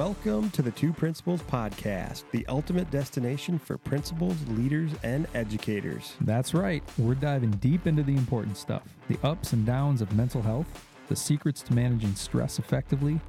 Welcome to the Two Principals Podcast, the ultimate destination for principals, leaders, and educators. That's right. We're diving deep into the important stuff the ups and downs of mental health, the secrets to managing stress effectively,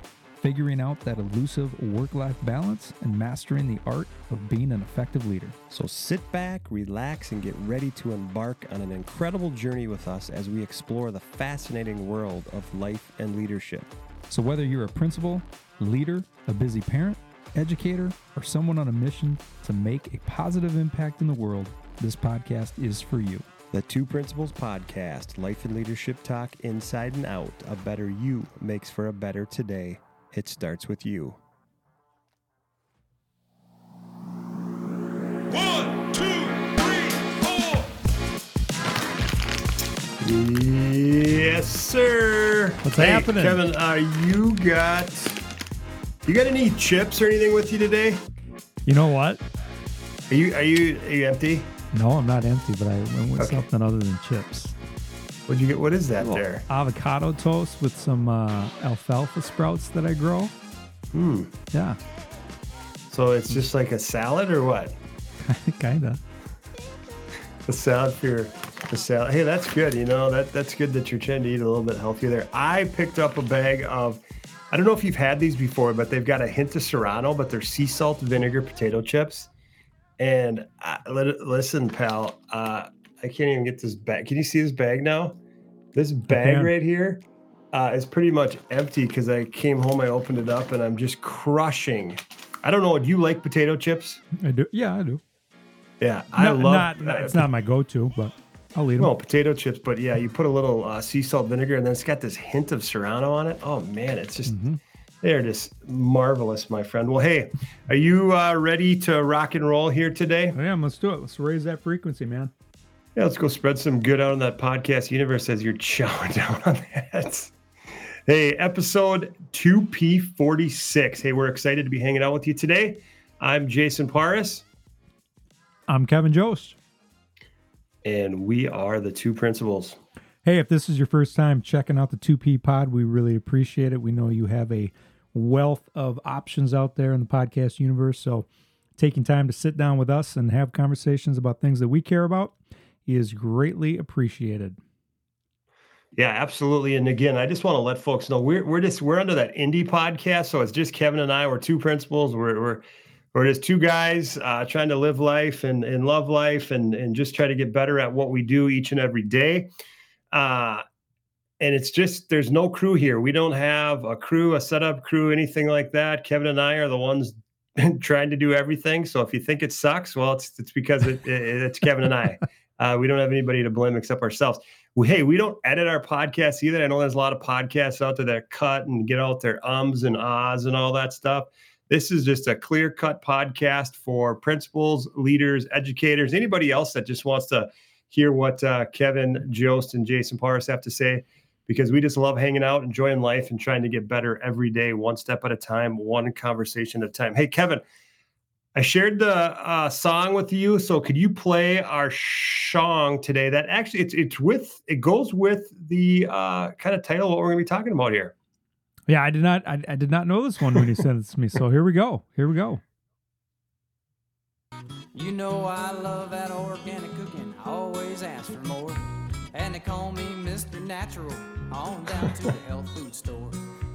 figuring out that elusive work life balance, and mastering the art of being an effective leader. So sit back, relax, and get ready to embark on an incredible journey with us as we explore the fascinating world of life and leadership. So, whether you're a principal, leader, a busy parent, educator, or someone on a mission to make a positive impact in the world, this podcast is for you. The Two Principals Podcast, life and leadership talk inside and out. A better you makes for a better today. It starts with you. One, two, three, four. Yes, sir. What's hey, happening? Kevin? Uh, you got you got any chips or anything with you today? You know what? Are you are you are you empty? No, I'm not empty, but I went with Okay. something other than chips. What'd you get? What is that there? Avocado toast with some uh, alfalfa sprouts that I grow. Hmm. Yeah, So it's just like a salad or what? kind of. A salad for your the salad. Hey, that's good. You know that that's good that you're trying to eat a little bit healthier there. I picked up a bag of. I don't know if you've had these before, but they've got a hint of serrano, but they're sea salt vinegar potato chips. And I, let, listen, pal, uh, I can't even get this bag. Can you see this bag now? This bag right here uh, is pretty much empty because I came home, I opened it up, and I'm just crushing. I don't know. Do you like potato chips? I do. Yeah, I do. Yeah, I Not- love. Not, not- it's not my go-to, but I'll eat them. Well, potato chips, but yeah, you put a little uh, sea salt vinegar, and then it's got this hint of serrano on it. Oh man, it's just Mm-hmm. they're just marvelous, my friend. Well, hey, are you uh, ready to rock and roll here today? yeah, let's do it. Let's raise that frequency, man. Yeah, let's go spread some good out in that podcast universe as you're chowing down on that. Hey, episode 2P46. Hey, we're excited to be hanging out with you today. I'm Jason Paris, I'm Kevin Jost. And we are the two principals. Hey, if this is your first time checking out the 2P pod, we really appreciate it. We know you have a wealth of options out there in the podcast universe. So, taking time to sit down with us and have conversations about things that we care about is greatly appreciated. Yeah, absolutely. And again, I just want to let folks know we're we're just we're under that indie podcast, so it's just Kevin and I. We're two principals. We're we're we're just two guys uh, trying to live life and and love life and and just try to get better at what we do each and every day. Uh, and it's just there's no crew here. We don't have a crew, a setup crew, anything like that. Kevin and I are the ones trying to do everything. So if you think it sucks, well, it's it's because it, it, it's Kevin and I. Uh, we don't have anybody to blame except ourselves. We, hey, we don't edit our podcasts either. I know there's a lot of podcasts out there that cut and get out their ums and ahs and all that stuff. This is just a clear cut podcast for principals, leaders, educators, anybody else that just wants to hear what uh, Kevin, Jost, and Jason Paris have to say because we just love hanging out, enjoying life, and trying to get better every day, one step at a time, one conversation at a time. Hey, Kevin, I shared the uh, song with you, so could you play our song today? That actually, it's it's with it goes with the uh, kind of title what we're going to be talking about here. Yeah, I did not I, I did not know this one when you sent it to me. So here we go. Here we go. You know I love that organic cooking. I always ask for more. And they call me Mr. Natural. On down to the health food store.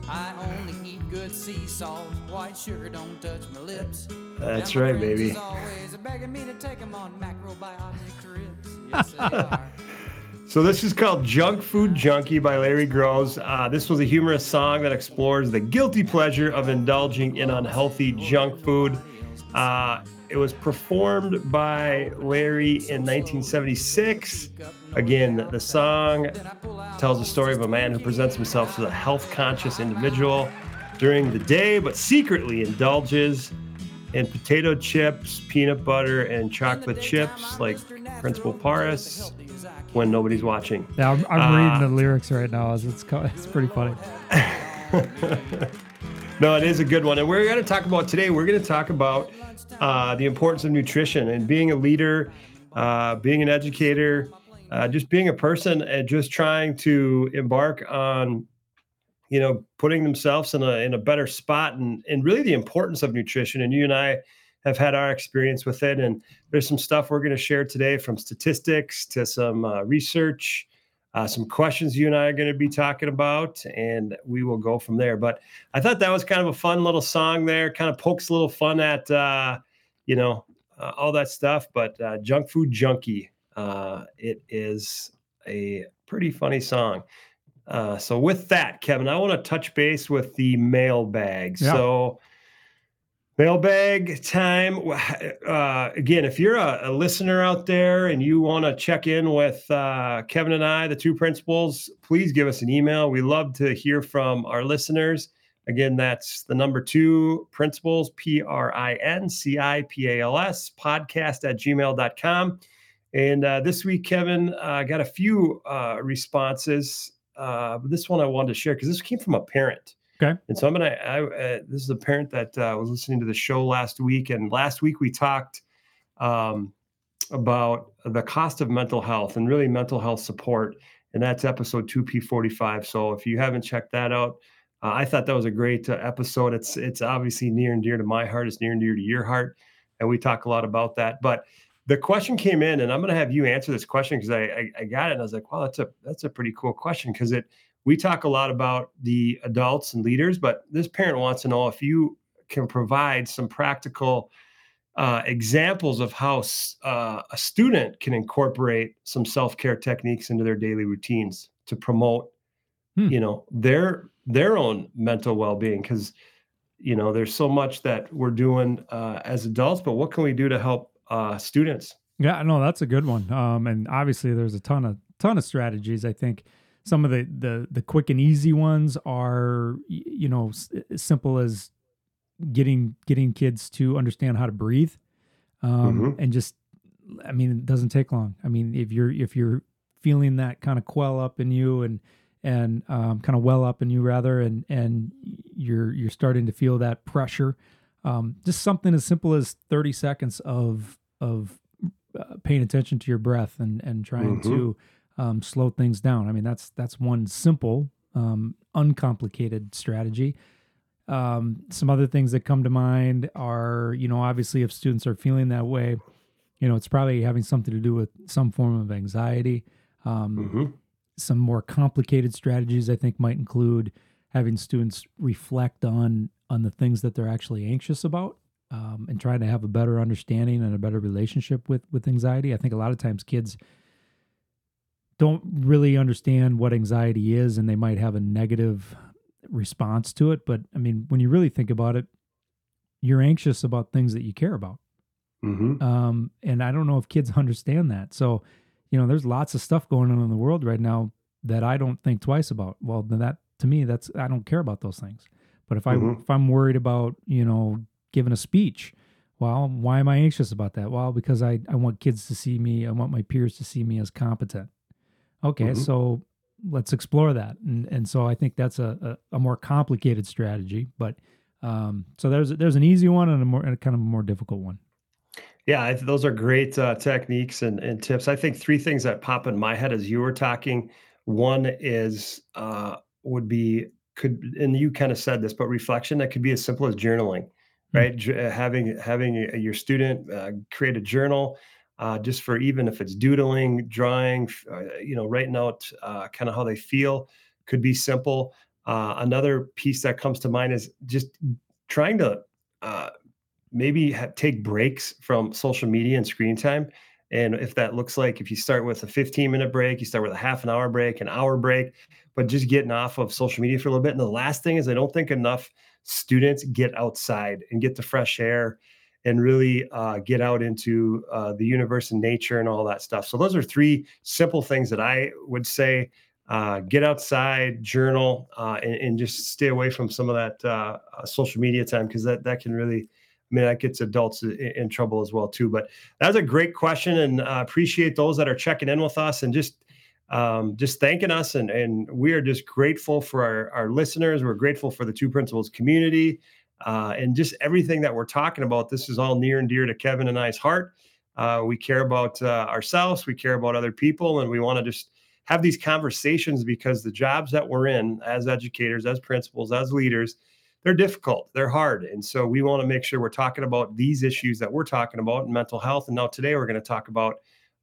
I only eat good sea salt. White sugar don't touch my lips. That's my right, baby. always begging me to take 'em on macrobiotic trips. Yes, they are. So this is called Junk Food Junkie by Larry Groce. Uh, this was a humorous song that explores the guilty pleasure of indulging in unhealthy junk food. Uh, it was performed by Larry in 1976. Again, the song tells the story of a man who presents himself as a health conscious individual during the day, but secretly indulges in potato chips, peanut butter, and chocolate chips like Principal Paris when nobody's watching. Yeah, I'm, I'm Uh, reading the lyrics right now. It's it's, it's pretty funny. No, it is a good one. And we're going to talk about today, we're going to talk about uh, the importance of nutrition and being a leader, uh, being an educator, uh, just being a person and just trying to embark on you know, putting themselves in a in a better spot and and really the importance of nutrition. And you and I have had our experience with it. And there's some stuff we're going to share today from statistics to some uh, research, uh, some questions you and I are going to be talking about, and we will go from there. But I thought that was kind of a fun little song there, kind of pokes a little fun at, uh, you know, uh, all that stuff. But uh, Junk Food Junkie, uh, it is a pretty funny song. so with that, Kevin, I want to touch base with the mailbag. Yeah. So Mailbag time. Uh, again, if you're a, a, listener out there and you want to check in with uh, Kevin and I, the two principals, please give us an email. We love to hear from our listeners. Again, that's the number two principals, P R I N C I P A L S, podcast at gmail.com. And uh, this week, Kevin, I uh, got a few uh, responses. Uh, this one I wanted to share because this came from a parent. Okay. And so I'm gonna. I, uh, this is a parent that uh, was listening to the show last week, and last week we talked um, about the cost of mental health and really mental health support, and that's episode two P45. So if you haven't checked that out, uh, I thought that was a great uh, episode. It's it's obviously near and dear to my heart. It's near and dear to your heart, and we talk a lot about that. But the question came in, and I'm to have you answer this question because I, I, I got it, and I was like, wow, that's a that's a pretty cool question because it we talk a lot about the adults and leaders, but this parent wants to know if you can provide some practical uh, examples of how uh, a student can incorporate some self-care techniques into their daily routines to promote, hmm. you know, their their own mental well-being. Because you know, there's so much that we're doing uh, as adults, but what can we do to help uh, students? Yeah, no, that's a good one. Um, and obviously, there's a ton of ton of strategies. I think some of the the the quick and easy ones are you know as simple as getting getting kids to understand how to breathe um, mm-hmm. and just i mean it doesn't take long i mean if you're if you're feeling that kind of quell up in you and and um, kind of well up in you rather and and you're you're starting to feel that pressure um, just something as simple as 30 seconds of of uh, paying attention to your breath and and trying mm-hmm. to um, slow things down. I mean, that's that's one simple, um, uncomplicated strategy. Um, some other things that come to mind are, you know, obviously if students are feeling that way, you know, it's probably having something to do with some form of anxiety. Um, mm-hmm. Some more complicated strategies, I think, might include having students reflect on on the things that they're actually anxious about um, and trying to have a better understanding and a better relationship with with anxiety. I think a lot of times kids don't really understand what anxiety is and they might have a negative response to it. But I mean, when you really think about it, you're anxious about things that you care about. Mm-hmm. Um, and I don't know if kids understand that. So, you know, there's lots of stuff going on in the world right now that I don't think twice about. Well, then that to me, that's I don't care about those things. But if mm-hmm. I if I'm worried about, you know, giving a speech, well, why am I anxious about that? Well, because I, I want kids to see me, I want my peers to see me as competent. Okay, mm-hmm. so let's explore that. And and so I think that's a, a, a more complicated strategy. But um, so there's there's an easy one and a more and a kind of a more difficult one. Yeah, those are great uh, techniques and, and tips. I think three things that pop in my head as you were talking. One is uh, would be could and you kind of said this, but reflection that could be as simple as journaling, hmm. right? Mm-hmm. having having your student uh, create a journal uh, just for even if it's doodling, drawing, uh, you know, writing out uh, kind of how they feel could be simple. Uh, another piece that comes to mind is just trying to uh, maybe ha- take breaks from social media and screen time. And if that looks like if you start with a 15 minute break, you start with a half an hour break, an hour break, but just getting off of social media for a little bit. And the last thing is, I don't think enough students get outside and get the fresh air and really uh, get out into uh, the universe and nature and all that stuff. So those are three simple things that I would say: uh, get outside, journal, uh, and, and, just stay away from some of that uh, uh, social media time because that that can really. I mean, that gets adults in, in, trouble as well too. But that's a great question, and appreciate those that are checking in with us and just um, just thanking us. And, and we are just grateful for our, our listeners. We're grateful for the two Principals community uh, and just everything that we're talking about. This is all near and dear to Kevin and I's heart. Uh, we care about uh, ourselves, we care about other people, and we want to just have these conversations because the jobs that we're in as educators, as principals, as leaders, they're difficult, they're hard. And so we want to make sure we're talking about these issues that we're talking about in mental health. And now today we're going to talk about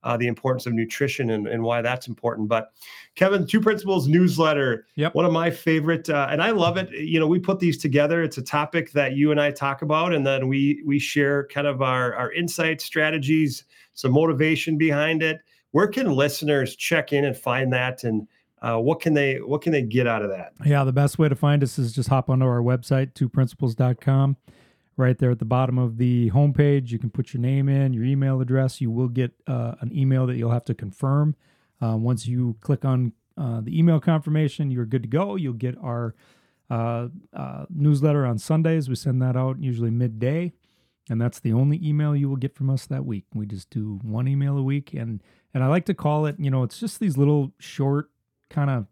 uh, the importance of nutrition and, and why that's important. But Kevin, Two Principals newsletter, Yep. one of my favorite, uh, and I love it. You know, we put these together. It's a topic that you and I talk about, and then we we share kind of our our insights, strategies, some motivation behind it. Where can listeners check in and find that, and uh, what can they what can they get out of that? Yeah, the best way to find us is just hop onto our website, twoprincipals.com. Right there at the bottom of the homepage, you can put your name in, your email address. You will get uh, an email that you'll have to confirm. Uh, once you click on uh, the email confirmation, you're good to go. You'll get our uh, uh, newsletter on Sundays. We send that out usually midday, and that's the only email you will get from us that week. We just do one email a week, and and I like to call it, you know, it's just these little short kind of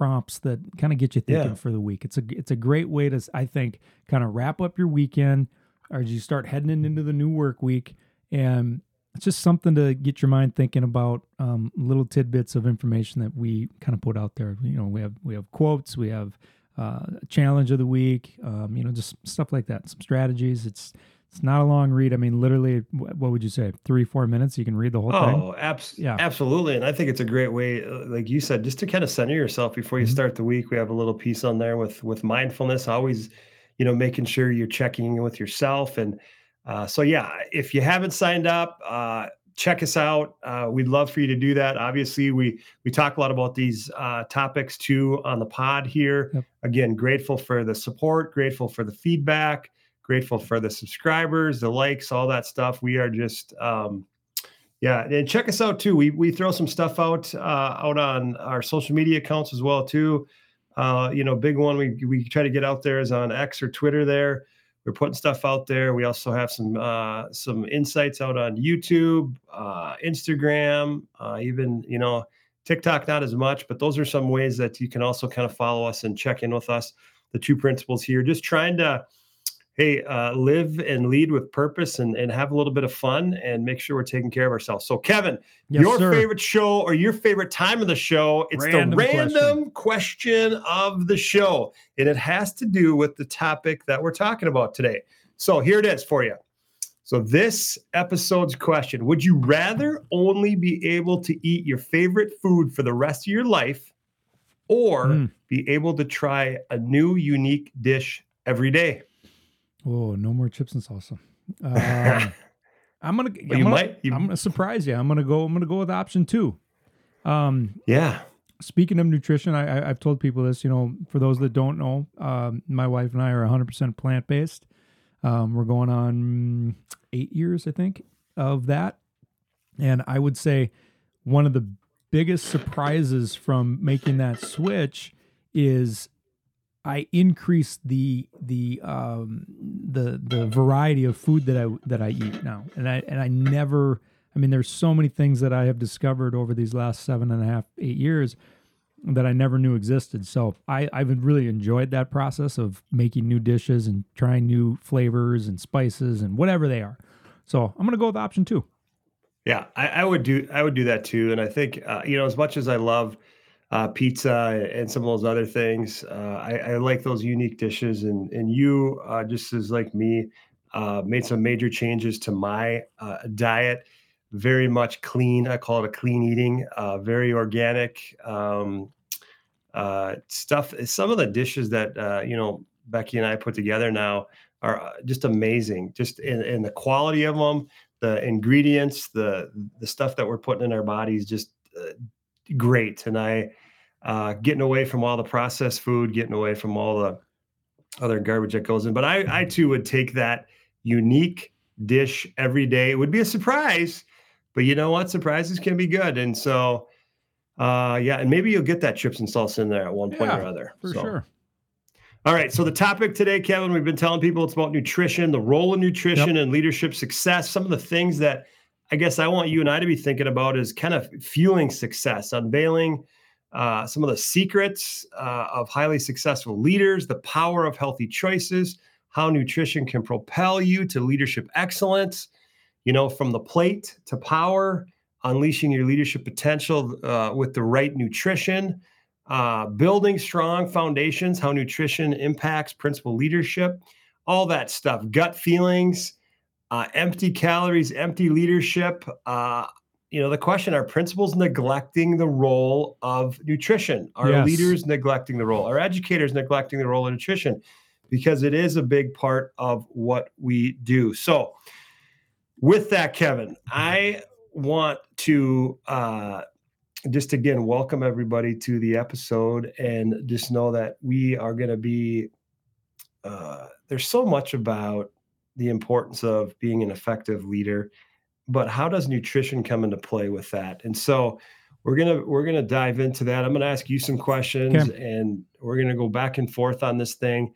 prompts that kind of get you thinking Yeah. for the week. It's a it's a great way to I think kind of wrap up your weekend or as you start heading into the new work week and it's just something to get your mind thinking about um, little tidbits of information that we kind of put out there. You know, we have we have quotes, we have uh, a challenge of the week, um, you know, just stuff like that. Some strategies. It's it's not a long read. I mean, literally, what would you say? Three four minutes. You can read the whole thing. Oh, abs- Yeah. absolutely. And I think it's a great way, uh, like you said, just to kind of center yourself before you Mhm. start the week. We have a little piece on there with with mindfulness, always, you know, making sure you're checking in with yourself. And uh, so, yeah, if you haven't signed up, uh, check us out. Uh, we'd love for you to do that. Obviously, we we talk a lot about these uh, topics too on the pod here. Yep. Again, grateful for the support, grateful for the feedback, grateful for the subscribers, the likes, all that stuff. We are just um, yeah, and check us out too. We we throw some stuff out uh, out on our social media accounts as well too. Uh, you know, big one we we try to get out there is on X or Twitter. There, we're putting stuff out there. We also have some uh, some insights out on YouTube, uh, Instagram, uh, even you know TikTok. Not as much, but those are some ways that you can also kind of follow us and check in with us. The two principals here, just trying to hey, uh, live and lead with purpose and, and have a little bit of fun and make sure we're taking care of ourselves. So, Kevin, Yes, your sir. favorite show or your favorite time of the show, it's Random the random question. of the show. And it has to do with the topic that we're talking about today. So, here it is for you. So, this episode's question Would you rather only be able to eat your favorite food for the rest of your life or Mm. be able to try a new, unique dish every day? Oh, no more chips and salsa. Um, I'm gonna. Well, I'm you gonna, might- you- I'm gonna surprise you. I'm gonna go. I'm gonna go with option two. Um, Yeah. speaking of nutrition, I, I, I've told people this. You know, for those that don't know, um, my wife and I are 100% plant based. Um, we're going on eight years, I think, of that. And I would say one of the biggest surprises from making that switch is I increase the the um, the the variety of food that I that I eat now, and I and I never. I mean, there's so many things that I have discovered over these last seven and a half, eight years that I never knew existed. So I, I've really enjoyed that process of making new dishes and trying new flavors and spices and whatever they are. So I'm gonna go with option two. Yeah, I, I would do I would do that too. And I think uh, you know, as much as I love uh, pizza and some of those other things, uh, I, I like those unique dishes. And and you, uh, just as like me, uh, made some major changes to my uh, diet. Very much clean. I call it a clean eating. Uh, very organic um, stuff. Some of the dishes that you know Becky and I put together now are just amazing. Just in, in the quality of them the ingredients, the the stuff that we're putting in our bodies, just great. And I uh, getting away from all the processed food, getting away from all the other garbage that goes in. But I I too would take that unique dish every day. It would be a surprise, but you know what? Surprises can be good. And so, uh, yeah, and maybe you'll get that chips and salsa in there at one point Yeah, or other. For So- sure. all right. So the topic today, Kevin, we've been telling people it's about nutrition, the role of nutrition and leadership success. Some of the things that I guess I want you and I to be thinking about is kind of fueling success, unveiling uh, some of the secrets uh, of highly successful leaders, the power of healthy choices, how nutrition can propel you to leadership excellence, you know, from the plate to power. unleashing your leadership potential uh, with the right nutrition, uh, building strong foundations, how nutrition impacts principal leadership, all that stuff, gut feelings, uh, empty calories, empty leadership. You know, the question are principals neglecting the role of nutrition? Are Yes. leaders neglecting the role? Are educators neglecting the role of nutrition? Because it is a big part of what we do. So, with that, Kevin, I want to uh, just again welcome everybody to the episode and just know that we are going to be uh, there's so much about the importance of being an effective leader but how does nutrition come into play with that and so we're gonna we're gonna dive into that i'm gonna ask you some questions Okay. and we're gonna go back and forth on this thing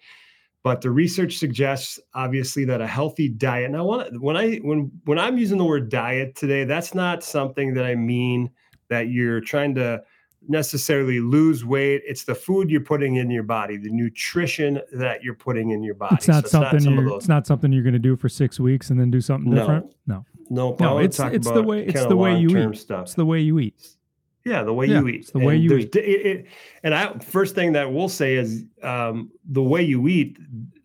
but the research suggests obviously that a healthy diet now when, when i when when i'm using the word diet today that's not something that i mean that you're trying to necessarily lose weight it's the food you're putting in your body the nutrition that you're putting in your body It's not So something some of you're. It's not something you're going to do for six weeks and then do something No. different. No, no, No, I wanna it's- it's the way- it's the way you eat. stuff it's the way you eat. Yeah, the way Yeah, you eat. the way And you eat. It, it- and I first thing that we'll say is um, the way you eat.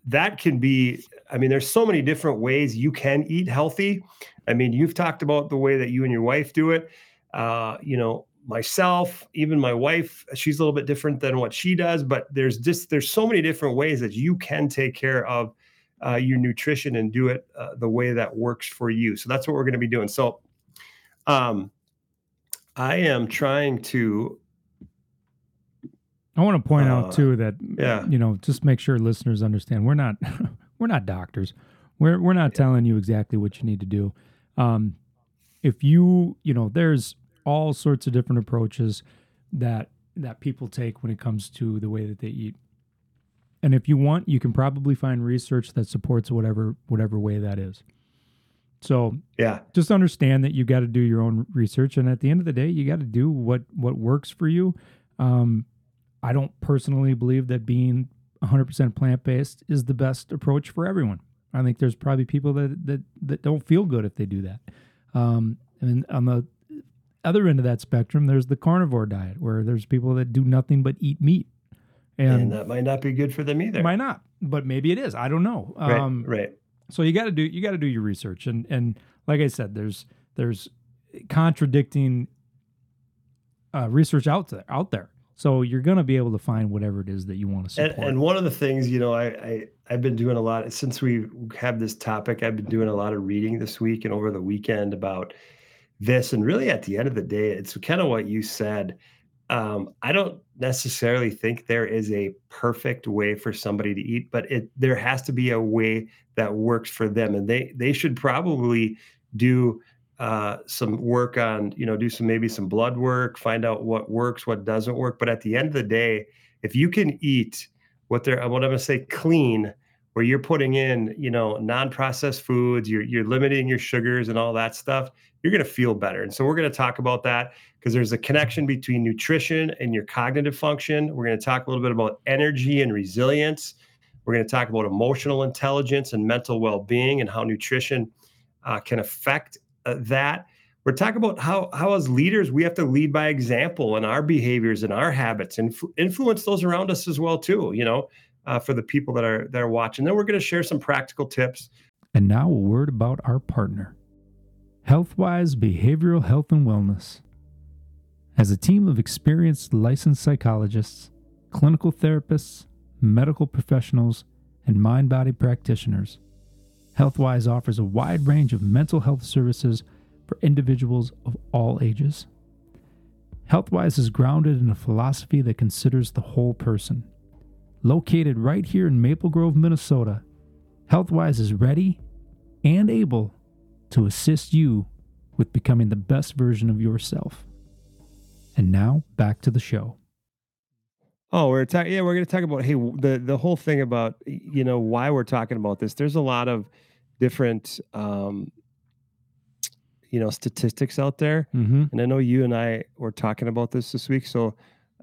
That can be. I mean, there's so many different ways you can eat healthy. I mean, you've talked about the way that you and your wife do it. Uh, you know, myself, even my wife, she's a little bit different than what she does. But there's just there's so many different ways that you can take care of uh, your nutrition and do it uh, the way that works for you. So that's what we're going to be doing. So, um, I am trying to. I want to point Uh, out too that yeah. you know, just make sure listeners understand we're not we're not doctors. We're we're not telling you exactly what you need to do. Um, if you you know, there's all sorts of different approaches that that people take when it comes to the way that they eat. And if you want, you can probably find research that supports whatever whatever way that is. So Yeah, just understand that you got to do your own research and at the end of the day you got to do what what works for you. Um i don't personally believe that being 100% plant-based is the best approach for everyone. I think there's probably people that that, that don't feel good if they do that. Um and on the other end of that spectrum there's the carnivore diet where there's people that do nothing but eat meat and, and, that might not be good for them either. might not but maybe it is i don't know right, um right. so you got to do you got to do your research and and like i said there's there's contradicting uh, research out there out there so you're going to be able to find whatever it is that you want to And, support and one of the things, you know, I, I I've been doing a lot since we have this topic. I've been doing a lot of reading this week and over the weekend about this. And really, at the end of the day, it's kind of what you said. Um, I don't necessarily think there is a perfect way for somebody to eat, but it there has to be a way that works for them, and they they should probably do uh, some work on you know do some maybe some blood work, find out what works, what doesn't work. But at the end of the day, if you can eat what they're what I'm gonna say clean, where you're putting in you know non-processed foods, you're you're limiting your sugars and all that stuff, you're gonna feel better. And so we're gonna talk about that because there's a connection between nutrition and your cognitive function. We're going to talk a little bit about energy and resilience. We're going to talk about emotional intelligence and mental well being and how nutrition uh, can affect uh, that. We're talking about how, how, as leaders, we have to lead by example in our behaviors and our habits and influ- influence those around us as well, too, you know, uh, for the people that are, that are watching. Then we're going to share some practical tips. and now a word about our partner healthwise behavioral health and wellness as a team of experienced licensed psychologists clinical therapists medical professionals and mind body practitioners healthwise offers a wide range of mental health services for individuals of all ages healthwise is grounded in a philosophy that considers the whole person located right here in maple grove minnesota healthwise is ready and able to assist you with becoming the best version of yourself. And now back to the show. Oh, we're talking. Yeah, we're going to talk about hey the the whole thing about you know why we're talking about this. There's a lot of different um, you know statistics out there, Mm-hmm. and I know you and I were talking about this this week. So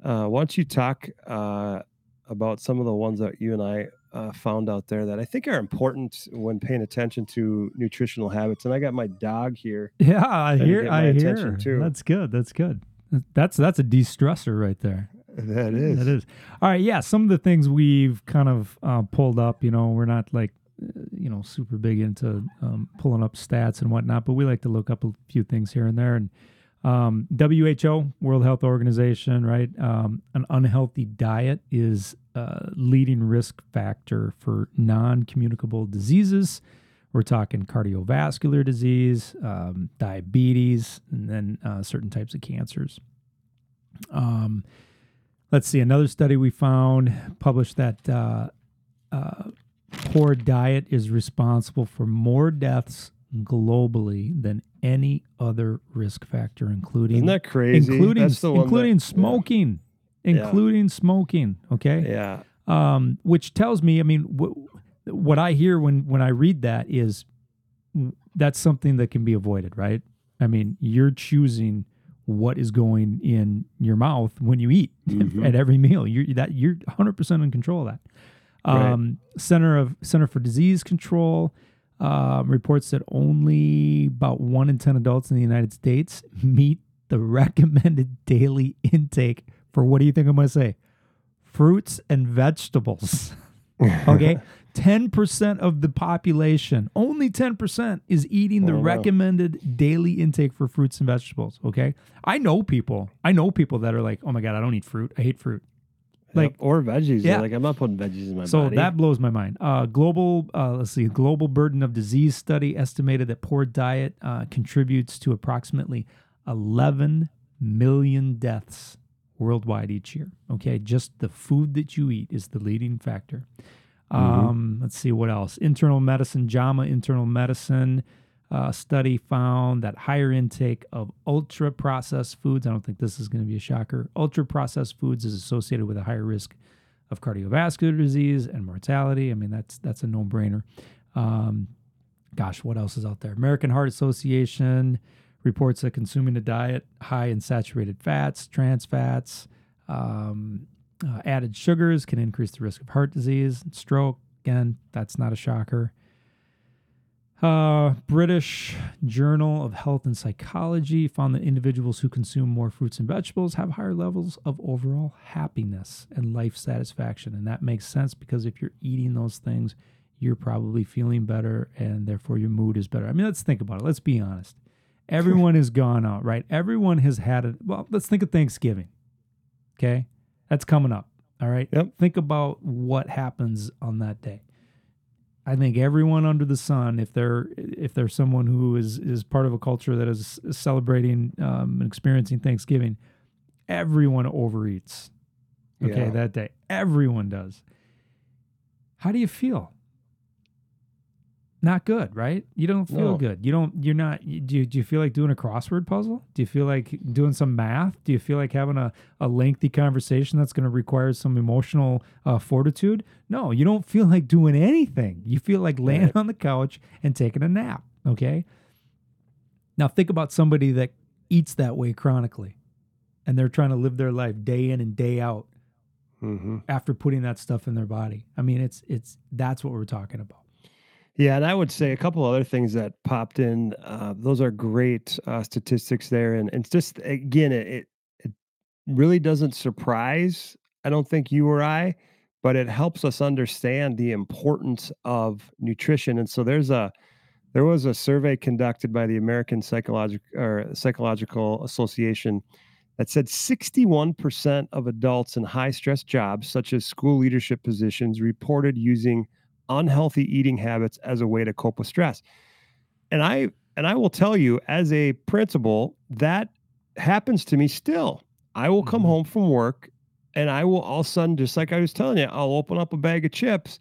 uh, why don't you talk uh, about some of the ones that you and I uh, found out there that I think are important when paying attention to nutritional habits. And I got my dog here. Yeah, I hear. I hear. too. That's good. That's good. That's that's a de-stressor right there. That is. That is. All right. Yeah. Some of the things we've kind of uh, pulled up, you know, we're not like, uh, you know, super big into um, pulling up stats and whatnot, but we like to look up a few things here and there. And um, WHO, World Health Organization, right? Um, an unhealthy diet is a leading risk factor for non communicable diseases. We're talking cardiovascular disease, um, diabetes, and then uh, certain types of cancers. Um, let's see another study we found published that uh, uh, poor diet is responsible for more deaths globally than any other risk factor including Isn't that crazy? including one that- including smoking including smoking okay Yeah. um, which tells me, I mean, wh- what I hear when when I read that is that's something that can be avoided, right? I mean, you're choosing what is going in your mouth when you eat Mhm. at every meal. You're that you're 100 percent in control of that. Right. Um, Center of Center for Disease Control um, reports that only about one in ten adults in the United States meet the recommended daily intake for what do you think I'm going to say? Fruits and vegetables. Okay, ten percent of the population, only ten percent, is eating the Oh, wow. recommended daily intake for fruits and vegetables. Okay, I know people. I know people that are like, "Oh my god, I don't eat fruit. I hate fruit." Like- Yep. or veggies. Yeah. Like I'm not putting veggies in my So body. So that blows my mind. Uh, global, uh, let's see, global burden of disease study estimated that poor diet uh, contributes to approximately 11 million deaths worldwide each year. Okay, just the food that you eat is the leading factor. Um, Let's see what else. Internal medicine, JAMA Internal Medicine uh, study found that higher intake of ultra processed foods. I don't think this is going to be a shocker. Ultra processed foods is associated with a higher risk of cardiovascular disease and mortality. I mean, that's that's a no brainer. Um, gosh, what else is out there? American Heart Association reports that consuming a diet high in saturated fats, trans fats, um, uh, added sugars can increase the risk of heart disease and stroke. Again, that's not a shocker. Uh, British Journal of Health and Psychology found that individuals who consume more fruits and vegetables have higher levels of overall happiness and life satisfaction. And that makes sense because if you're eating those things, you're probably feeling better and therefore your mood is better. I mean, let's think about it. Let's be honest. Everyone has gone out, right? Everyone has had it. Well, let's think of Thanksgiving. Okay. That's coming up. All right. Yep. Think about what happens on that day. I think everyone under the sun, if they're if they're someone who is is part of a culture that is celebrating um, and experiencing Thanksgiving, everyone overeats. Okay, Yeah. that day, everyone does. How do you feel? Not good, right? You don't feel No. good. You don't. You're not. you- Do you, do you feel like doing a crossword puzzle? Do you feel like doing some math? Do you feel like having a, a lengthy conversation that's going to require some emotional uh, fortitude? No, you don't feel like doing anything. You feel like laying Right. on the couch and taking a nap. Okay. Now think about somebody that eats that way chronically, and they're trying to live their life day in and day out hmm after putting that stuff in their body. I mean, it's it's that's what we're talking about. Yeah, and I would say a couple other things that popped in. Uh, those are great uh, statistics there, and it's just again, it, it really doesn't surprise. I don't think you or I, but it helps us understand the importance of nutrition. And so there's a there was a survey conducted by the American Psychological or Psychological Association that said 61% of adults in high stress jobs, such as school leadership positions, reported using unhealthy eating habits as a way to cope with stress. And I and I will tell you as a principal that happens to me still. I will come Mhm. home from work and I will all of a sudden just like I was telling you, I'll open up a bag of chips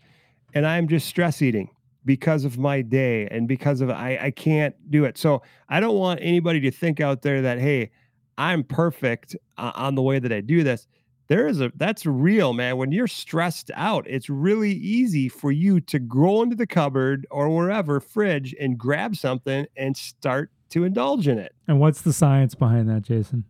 and I'm just stress eating because of my day and because of I I can't do it. So I don't want anybody to think out there that hey, I'm perfect uh, on the way that I do this there is a that's real man when you're stressed out it's really easy for you to go into the cupboard or wherever fridge and grab something and start to indulge in it And what's the science behind that, Jason?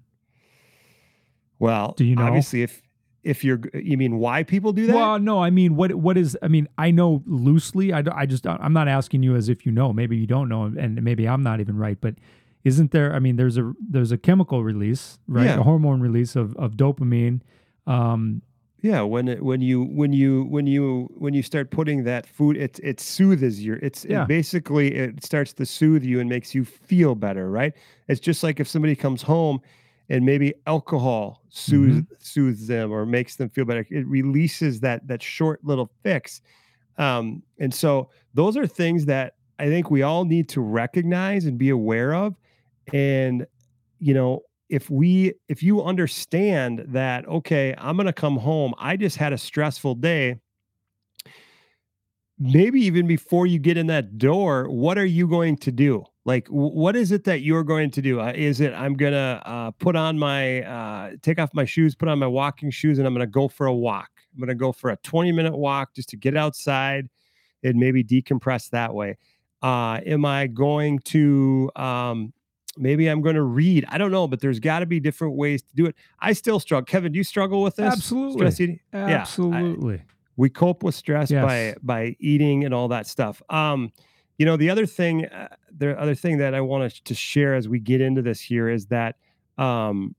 well Do you know? obviously if if you're you mean why people do that? Well, no, I mean, what what is? I mean, I know loosely. I, don't- I just I'm not asking you as if you know. Maybe you don't know, and maybe I'm not even right. But isn't there? I mean, there's a there's a chemical release, right? Yeah. A hormone release of of dopamine. Um, Yeah, when it, when you when you when you when you start putting that food, it it soothes your. It's Yeah. it basically it starts to soothe you and makes you feel better, right? It's just like if somebody comes home and maybe alcohol soothes soothes them or makes them feel better. It releases that that short little fix, um, and so those are things that I think we all need to recognize and be aware of, and you know if we if you understand that okay i'm going to come home i just had a stressful day maybe even before you get in that door what are you going to do? Like what is it that you're going to do? Uh, is it i'm going to uh, put on my uh, take off my shoes put on my walking shoes and i'm going to go for a walk. I'm going to go for a 20 minute walk just to get outside and maybe decompress that way. Uh, am i going to um, maybe i'm going to read i don't know but there's got to be different ways to do it i still struggle kevin do you struggle with this Absolutely. Stress eating? I- absolutely. we cope with stress by Yes. by eating and all that stuff um you know the other thing uh, the other thing that i want to share as we get into this here is that um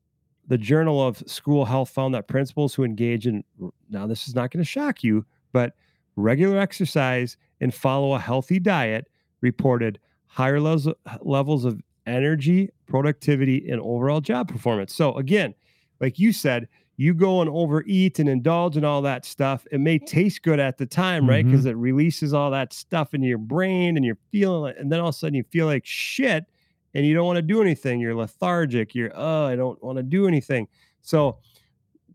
the journal of school health found that principals who engage in now this is not going to shock you but regular exercise and follow a healthy diet reported higher levels levels of energy productivity and overall job performance so again like you said you go and overeat and indulge in all that stuff, it may taste good at the time, right? Because it releases all that stuff in your brain and you're feeling it. And then all of a sudden you feel like shit and you don't want to do anything. You're lethargic. You're, oh, I don't want to do anything. So,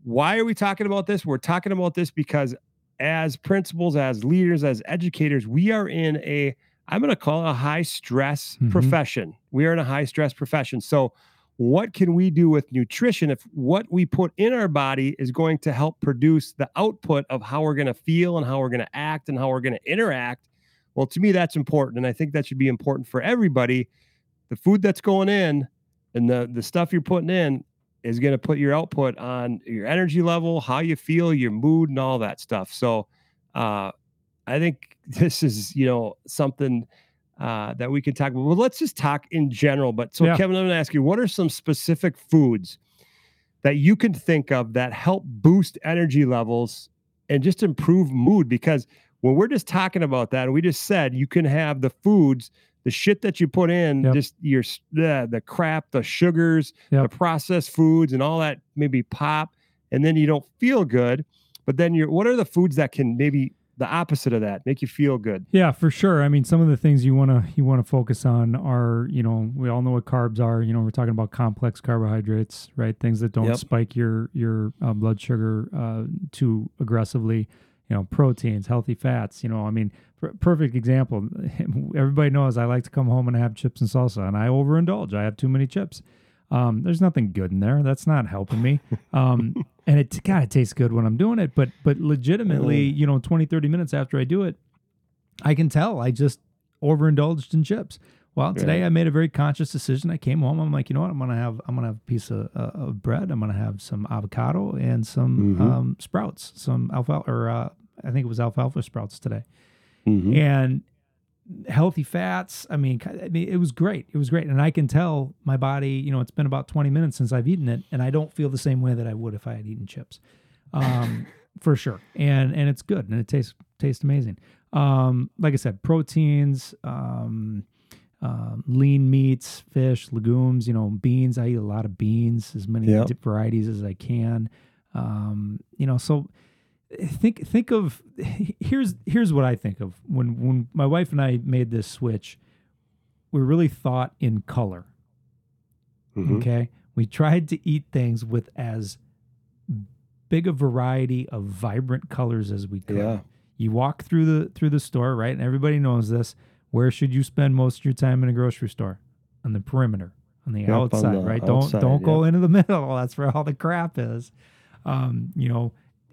why are we talking about this? We're talking about this because as principals, as leaders, as educators, we are in a, I'm going to call it a high stress Mhm. profession. We are in a high stress profession. So, what can we do with nutrition if what we put in our body is going to help produce the output of how we're going to feel and how we're going to act and how we're going to interact? Well to me that's important and i think that should be important for everybody. The food that's going in and the the stuff you're putting in is going to put your output on your energy level how you feel your mood and all that stuff. So uh i think this is you know something uh, that we could talk about. Well, let's just talk in general. But so, Yeah. Kevin, I'm going to ask you, what are some specific foods that you can think of that help boost energy levels and just improve mood? Because when we're just talking about that, we just said you can have the foods, the shit that you put in, Yep. just your the, the crap, the sugars, Yep. the processed foods, and all that maybe pop, and then you don't feel good. But then you're, what are the foods that can maybe the opposite of that make you feel good? Yeah, for sure. I mean, some of the things you want to you want to focus on are, you know, we all know what carbs are. You know, we're talking about complex carbohydrates, right? Things that don't Yep. spike your your uh, blood sugar uh, too aggressively. You know, proteins, healthy fats. You know, I mean, per- perfect example. Everybody knows I like to come home and have chips and salsa, and I overindulge. I have too many chips. Um, there's nothing good in there. That's not helping me. Um, and it God, it tastes good when I'm doing it, but but legitimately, you know, 20, 30 minutes after I do it, I can tell I just overindulged in chips. Well, today Right. I made a very conscious decision. I came home. I'm like, you know what? I'm gonna have I'm gonna have a piece of, uh, of bread. I'm gonna have some avocado and some Mhm. um, sprouts, some alfalfa or uh, I think it was alfalfa sprouts today, Mm-hmm. and healthy fats. I mean, I mean, it was great. It was great, and I can tell my body. You know, it's been about 20 minutes since I've eaten it, and I don't feel the same way that I would if I had eaten chips, um, for sure. And and it's good, and it tastes tastes amazing. Um, like I said, proteins. Um, um, lean meats, fish, legumes, you know, beans. I eat a lot of beans, as many Yep. varieties as I can. Um, you know, so think think of here's here's what I think of when when my wife and I made this switch. We really thought in color. Mhm. Okay, we tried to eat things with as big a variety of vibrant colors as we could. Yeah. You walk through the through the store, right? And everybody knows this. Where should you spend most of your time in a grocery store? On the perimeter, on the Yep, on outside, the right? outside, don't don't go yep. into the middle. That's where all the crap is. Um, you know,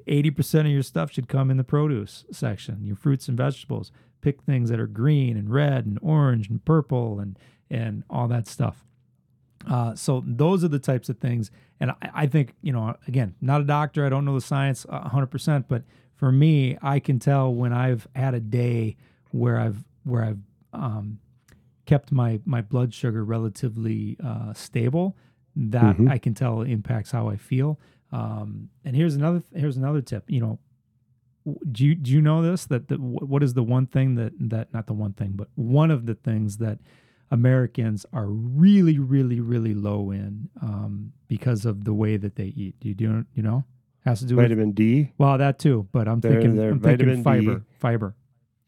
eighty percent of your stuff should come in the produce section. Your fruits and vegetables. Pick things that are green and red and orange and purple and and all that stuff. Uh, so those are the types of things, and I, I think you know, again, not a doctor, I don't know the science hundred percent, but for me, I can tell when I've had a day where I've where I've um, kept my my blood sugar relatively uh, stable. That Mhm. I can tell impacts how I feel. Um, and here's another here's another tip. You know, do you do you know this that the, what is the one thing that that not the one thing, but one of the things that Americans are really really really low in um, because of the way that they eat. Do you do you know? Has to do with Vitamin D, well that too, but I'm They're- thinking they're I'm thinking fiber D. fiber.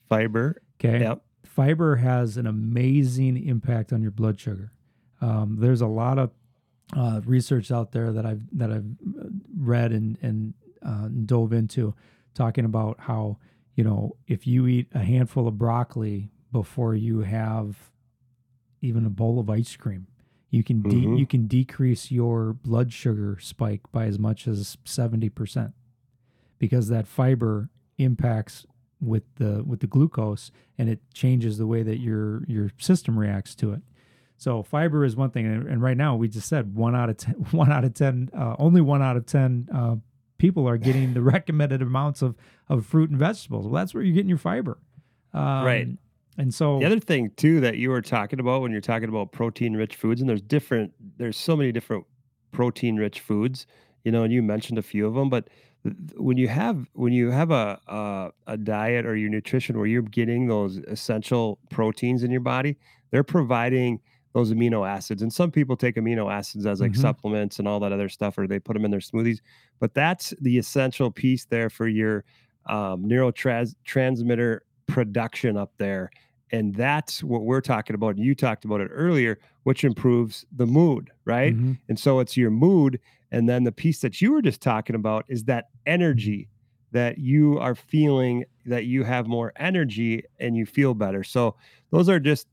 fiber. Okay. Yep. Fiber has an amazing impact on your blood sugar. Um, there's a lot of uh, research out there that I've that I've uh, read and and uh, dove into, talking about how you know if you eat a handful of broccoli before you have even a bowl of ice cream, you can de- Mhm. you can decrease your blood sugar spike by as much as seventy percent because that fiber impacts with the with the glucose and it changes the way that your your system reacts to it. So fiber is one thing, and, and right now we just said one out of ten, one out of ten, uh, only one out of ten uh, people are getting the recommended amounts of of fruit and vegetables. Well, that's where you're getting your fiber, um, Right. And so The other thing too that you were talking about when you're talking about protein rich foods, and there's different, there's so many different protein rich foods, you know, and you mentioned a few of them, but when you have when you have a, a a diet or your nutrition where you're getting those essential proteins in your body, they're providing those amino acids. And some people take amino acids as like Mhm. supplements and all that other stuff, or they put them in their smoothies. But that's the essential piece there for your um, neurotransmitter production up there. And that's what we're talking about. And you talked about it earlier, which improves the mood, right? Mhm. And so it's your mood. And then the piece that you were just talking about is that energy that you are feeling that you have more energy and you feel better. So those are just,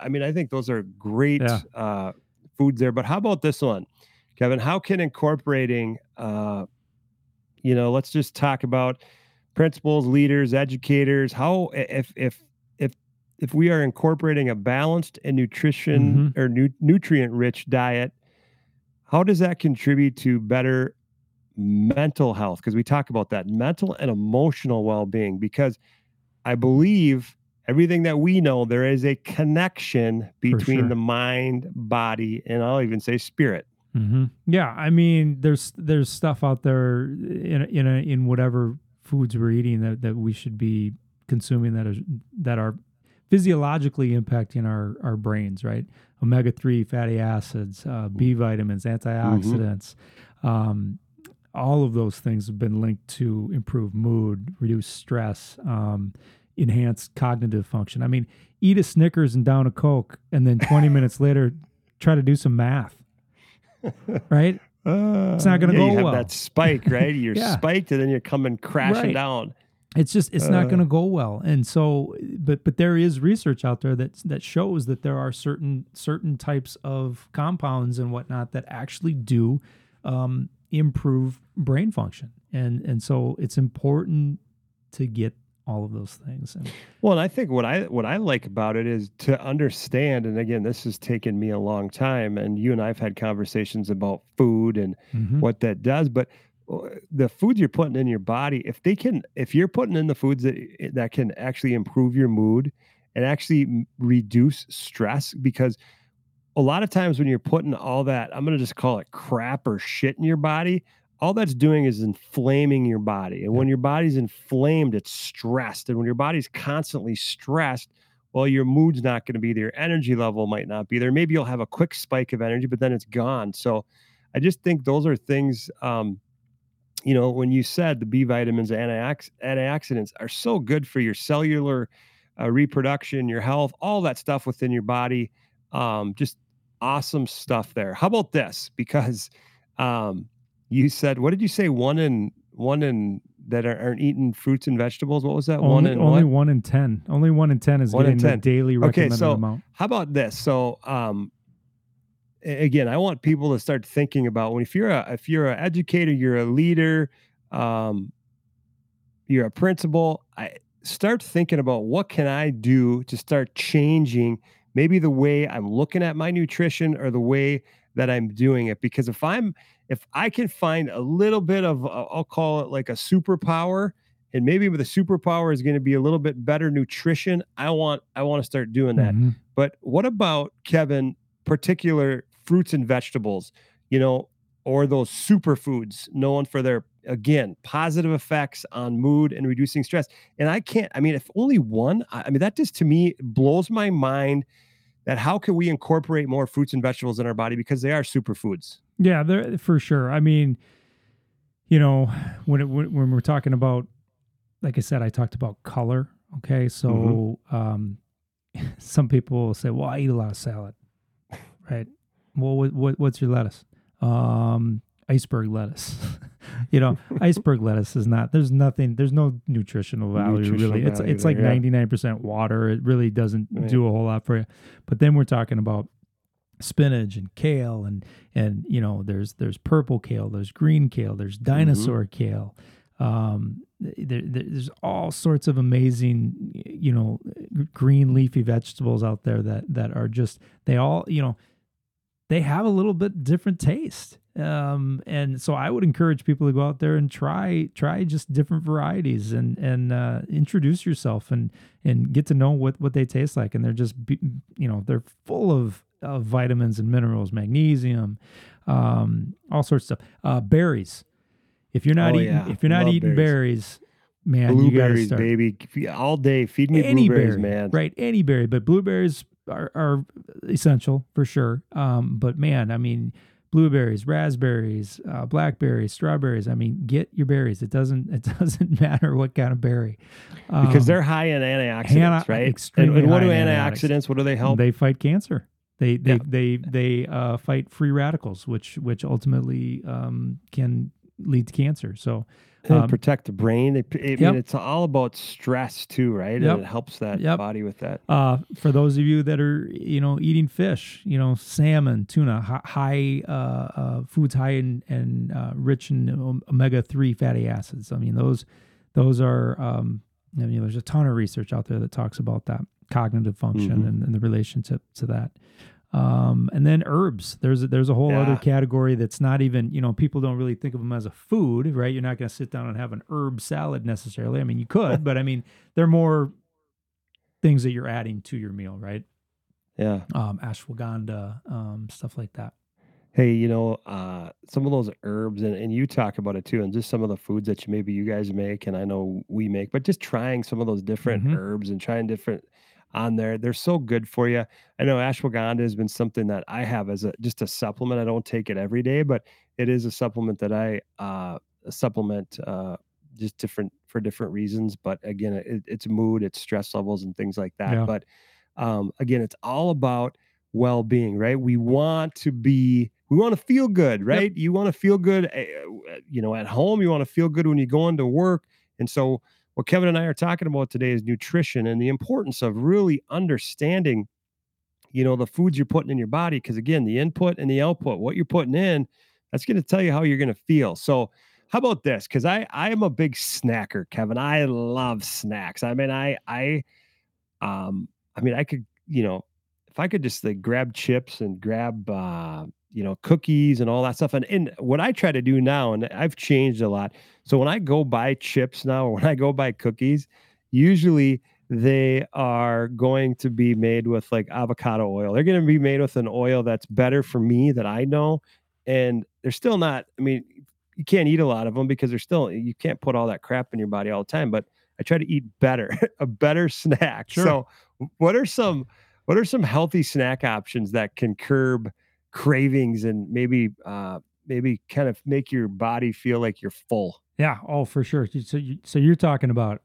I mean, I think those are great Yeah. uh, foods there. But how about this one, Kevin? How can incorporating, uh, you know, let's just talk about principals, leaders, educators. How if if if if we are incorporating a balanced and nutrition or nu- nutrient rich diet, how does that contribute to better mental health? Because we talk about that mental and emotional well being. Because I believe everything that we know, there is a connection between sure. the mind, body, and I'll even say spirit. hmm Yeah, I mean, there's there's stuff out there in a, in a, in whatever foods we're eating that, that we should be consuming that is that are physiologically impacting our our brains, right? Omega three fatty acids, uh, B vitamins, antioxidants, um, all of those things have been linked to improve mood, reduce stress, um, enhance cognitive function. I mean, eat a Snickers and down a Coke, and then 20 minutes later, try to do some math right? It's not gonna you go have well. that spike, right? You're Yeah. spiked, and then you're coming crashing Right. down. It's just it's not Uh. going to go well. And so, but but there is research out there that that shows that there are certain certain types of compounds and whatnot that actually do um, improve brain function. And and so it's important to get all of those things. And Well, and I think what I what I like about it is to understand. And again, this has taken me a long time. And you and I've had conversations about food and Mhm. what that does. But uh, the foods you're putting in your body, if they can, if you're putting in the foods that that can actually improve your mood and actually reduce stress, because a lot of times when you're putting all that, I'm gonna just call it crap or shit in your body. All that's doing is inflaming your body. And when your body's inflamed, it's stressed. And when your body's constantly stressed, well, your mood's not going to be there. Your energy level might not be there. Maybe you'll have a quick spike of energy, but then it's gone. So I just think those are things, um, you know, when you said the B vitamins, antiox- antioxidants are so good for your cellular uh, reproduction, your health, all that stuff within your body. Um, just awesome stuff there. How about this? Because um, you said, what did you say? One in one in that are, aren't eating fruits and vegetables. What was that? one only in only what? one in ten. Only one in ten is One in getting 10. the daily recommended Okay, so amount. How about this? So, um, again, I want people to start thinking about when if you're a if you're an educator, you're a leader, um, you're a principal. I start thinking about what can I do to start changing maybe the way I'm looking at my nutrition or the way that I'm doing it because if I'm if I can find a little bit of uh, I'll call it like a superpower and maybe with a superpower is going to be a little bit better nutrition, I want I want to start doing that. Mhm. But what about Kevin particular fruits and vegetables, you know, or those superfoods known for their again positive effects on mood and reducing stress? And I can't I mean if only one, I mean that just to me blows my mind that how can we incorporate more fruits and vegetables in our body because they are superfoods. Yeah, there for sure. I mean, you know, when it, when, when we're talking about, like I said, I talked about color. Okay, so um, some people will say, "Well, I eat a lot of salad." Right. Well, what, what what's your lettuce? Um, iceberg lettuce. you know, iceberg lettuce is not. There's nothing. There's no nutritional value Nutritional really. It's value it's like ninety nine percent water. It really doesn't Right. do a whole lot for you. But then we're talking about spinach and kale and and you know there's there's purple kale there's green kale there's dinosaur kale um there, there's all sorts of amazing you know green leafy vegetables out there that that are just they all you know they have a little bit different taste um and so i would encourage people to go out there and try try just different varieties and and uh introduce yourself and and get to know what what they taste like and they're just be, you know they're full of, of vitamins and minerals magnesium um all sorts of stuff uh berries if you're not Oh, eating yeah. if you're not Love eating berries. berries man blueberries, baby. All day. Feed me any blueberries, berry, man. right? Any berry, but blueberries are, are essential for sure. Um, but man, I mean, blueberries, raspberries, uh, blackberries, strawberries. I mean, get your berries. It doesn't it doesn't matter what kind of berry, Because Um, they're high in antioxidants, Anti- right? And, and what do antioxidants. antioxidants? What do they help? they fight cancer. They they Yeah. they they uh, fight free radicals, which which ultimately um, can lead to cancer. So and um, protect the brain. They, I mean, Yep. it's all about stress too, right? Yep. And it helps that Yep. body with that. Uh, for those of you that are, you know, eating fish, you know, salmon, tuna, high uh, uh, foods high in and uh, rich in omega three fatty acids. I mean, those those are. Um, I mean, there's a ton of research out there that talks about that cognitive function Mhm. and, and the relationship to that. Um, and then herbs. There's a, there's a whole other category that's not even you know people don't really think of them as a food, right? You're not going to sit down and have an herb salad necessarily. I mean, you could, but I mean, they're more things that you're adding to your meal, right? Yeah. Um, ashwagandha, um, stuff like that. Hey, you know, uh, some of those herbs, and, and you talk about it too, and just some of the foods that you, maybe you guys make, and I know we make, but just trying some of those different Mhm. herbs and trying different on there. They're so good for you. I know ashwagandha has been something that I have as a just a supplement. I don't take it every day, but it is a supplement that I uh, supplement uh, just different for different reasons. But again, it, it's mood, it's stress levels, and things like that. Yeah. But um, again, it's all about well-being, right? We want to be, we want to feel good, right? You want to feel good, eh, eh, you know, at home. You want to feel good when you go into work, and so what Kevin and I are talking about today is nutrition and the importance of really understanding, you know, the foods you're putting in your body. Because again, the input and the output, what you're putting in, that's going to tell you how you're going to feel. So, how about this? Because I I am a big snacker, Kevin. I love snacks. I mean, I I um I mean I could you know if I could just like grab chips and grab uh you know cookies and all that stuff and and what I try to do now and I've changed a lot so when I go buy chips now, or when I go buy cookies, usually they are going to be made with like avocado oil. They're going to be made with an oil that's better for me that I know. And they're still not, I mean, you can't eat a lot of them because they're still, you can't put all that crap in your body all the time. But I try to eat better, a better snack. Sure. So, what are some, what are some healthy snack options that can curb cravings and maybe, uh, maybe kind of make your body feel like you're full? Yeah. Oh, for sure. So, you, so you're talking about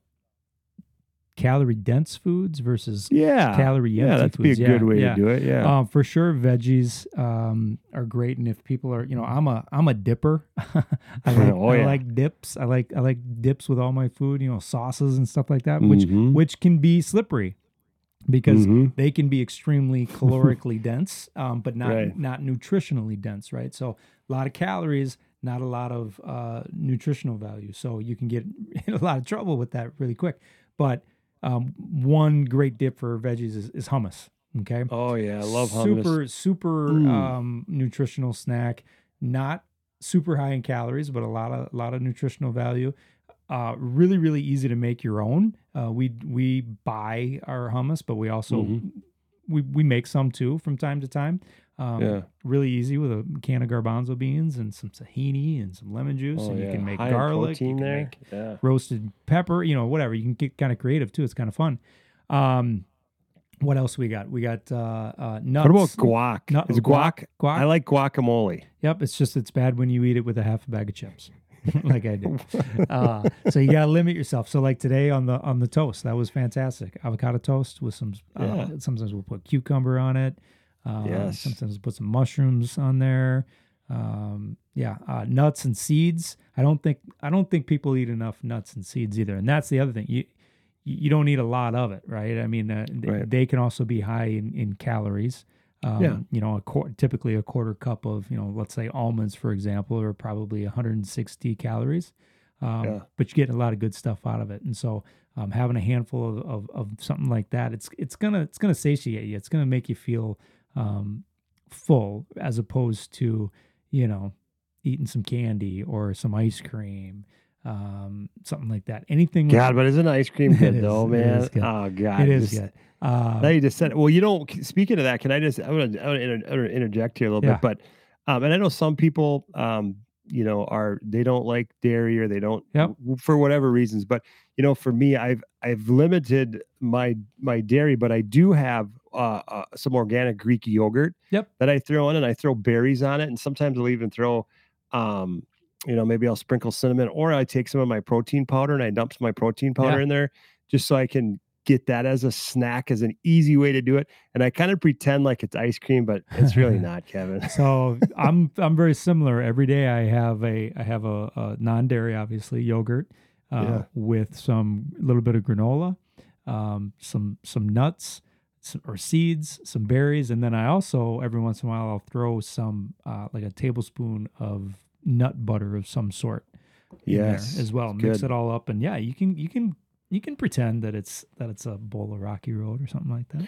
calorie dense foods versus Yeah. calorie yeah, empty that'd be a foods. good way yeah. to do it. Yeah. Um, for sure, veggies um, are great, and if people are, you know, I'm a I'm a dipper. I like Oh, I yeah. like dips. I like I like dips with all my food, you know, sauces and stuff like that, which Mhm. which can be slippery because Mhm. they can be extremely calorically dense, um, but not Right. not nutritionally dense, right? So a lot of calories, not a lot of uh, nutritional value. So you can get in a lot of trouble with that really quick. But um, one great dip for veggies is, is hummus. Okay. Oh yeah, I love hummus. super super Mm. um, nutritional snack. Not super high in calories, but a lot of a lot of nutritional value. Uh, really really easy to make your own. Uh, we we buy our hummus, but we also Mhm. we we make some too from time to time. Um, Yeah. Really easy with a can of garbanzo beans and some tahini and some lemon juice, Oh, and you can make High garlic. You can there. make Yeah. roasted pepper, you know, whatever. You can get kind of creative too. It's kind of fun. Um, what else we got? We got uh, uh, nuts. What about guac? Nut- Is guac? Guac. I like guacamole. Yep, it's just it's bad when you eat it with a half a bag of chips, like I do. Uh, so you gotta limit yourself. So like today on the on the toast, that was fantastic. Avocado toast with some. Uh, Yeah. Sometimes we'll put cucumber on it. Uh, Yes. Sometimes we'll put some mushrooms on there. Um, yeah, uh, nuts and seeds. I don't think I don't think people eat enough nuts and seeds either, and that's the other thing. You you don't need a lot of it, right? I mean, uh, Right. they can also be high in, in calories. Um, Yeah. You know, a quar- typically a quarter cup of, you know, let's say almonds, for example, are probably 160 calories. Um, Yeah. But you get a lot of good stuff out of it, and so um, having a handful of, of, of something like that, it's it's gonna it's gonna satiate you. It's gonna make you feel um, full, as opposed to you know eating some candy or some ice cream, um, something like that. Anything. God, but isn't ice cream good though, man? good. Oh God, it is just- good. Uh, Now you just said, well, you know, speaking of that, can I just, I want to, I want to inter, inter- interject here a little Yeah. bit, but, um, and I know some people, um, you know, are, they don't like dairy or they don't, Yep. for whatever reasons. But, you know, for me, I've, I've limited my, my dairy, but I do have, uh, uh, some organic Greek yogurt Yep. that I throw in and I throw berries on it. And sometimes I'll even throw, um, you know, maybe I'll sprinkle cinnamon or I take some of my protein powder and I dump my protein powder Yeah. in there just so I can get that as a snack as an easy way to do it. And I kind of pretend like it's ice cream, but it's really not, Kevin. so I'm I'm very similar. Every day I have a I have a, a non-dairy, obviously yogurt, uh, Yeah. with some little bit of granola, um, some some nuts some, or seeds, some berries, and then I also every once in a while I'll throw some uh, like a tablespoon of nut butter of some sort Yes, as well. Mix good. it all up, and yeah, you can you can you can pretend that it's that it's a bowl of Rocky Road or something like that.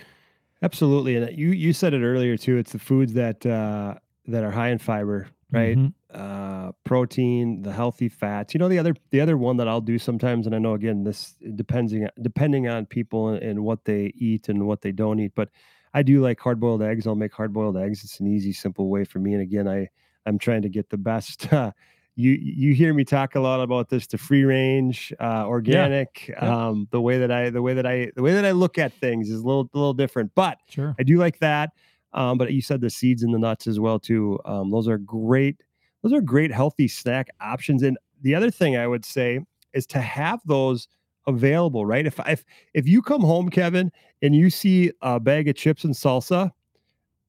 Absolutely. And you, you said it earlier too. It's the foods that, uh, that are high in fiber, right? Mhm. uh protein the healthy fats you know the other the other one that i'll do sometimes and i know again this depending depending on people and, and what they eat and what they don't eat but i do like hard boiled eggs i'll make hard boiled eggs it's an easy simple way for me and again i i'm trying to get the best uh, you you hear me talk a lot about this the free range uh organic Yeah. um the way that i the way that i the way that i look at things is a little a little different but Sure. I do like that. Um, but you said the seeds and the nuts as well too. Um, those are great. Those are great healthy snack options. And the other thing I would say is to have those available. Right? If if if you come home, Kevin, and you see a bag of chips and salsa,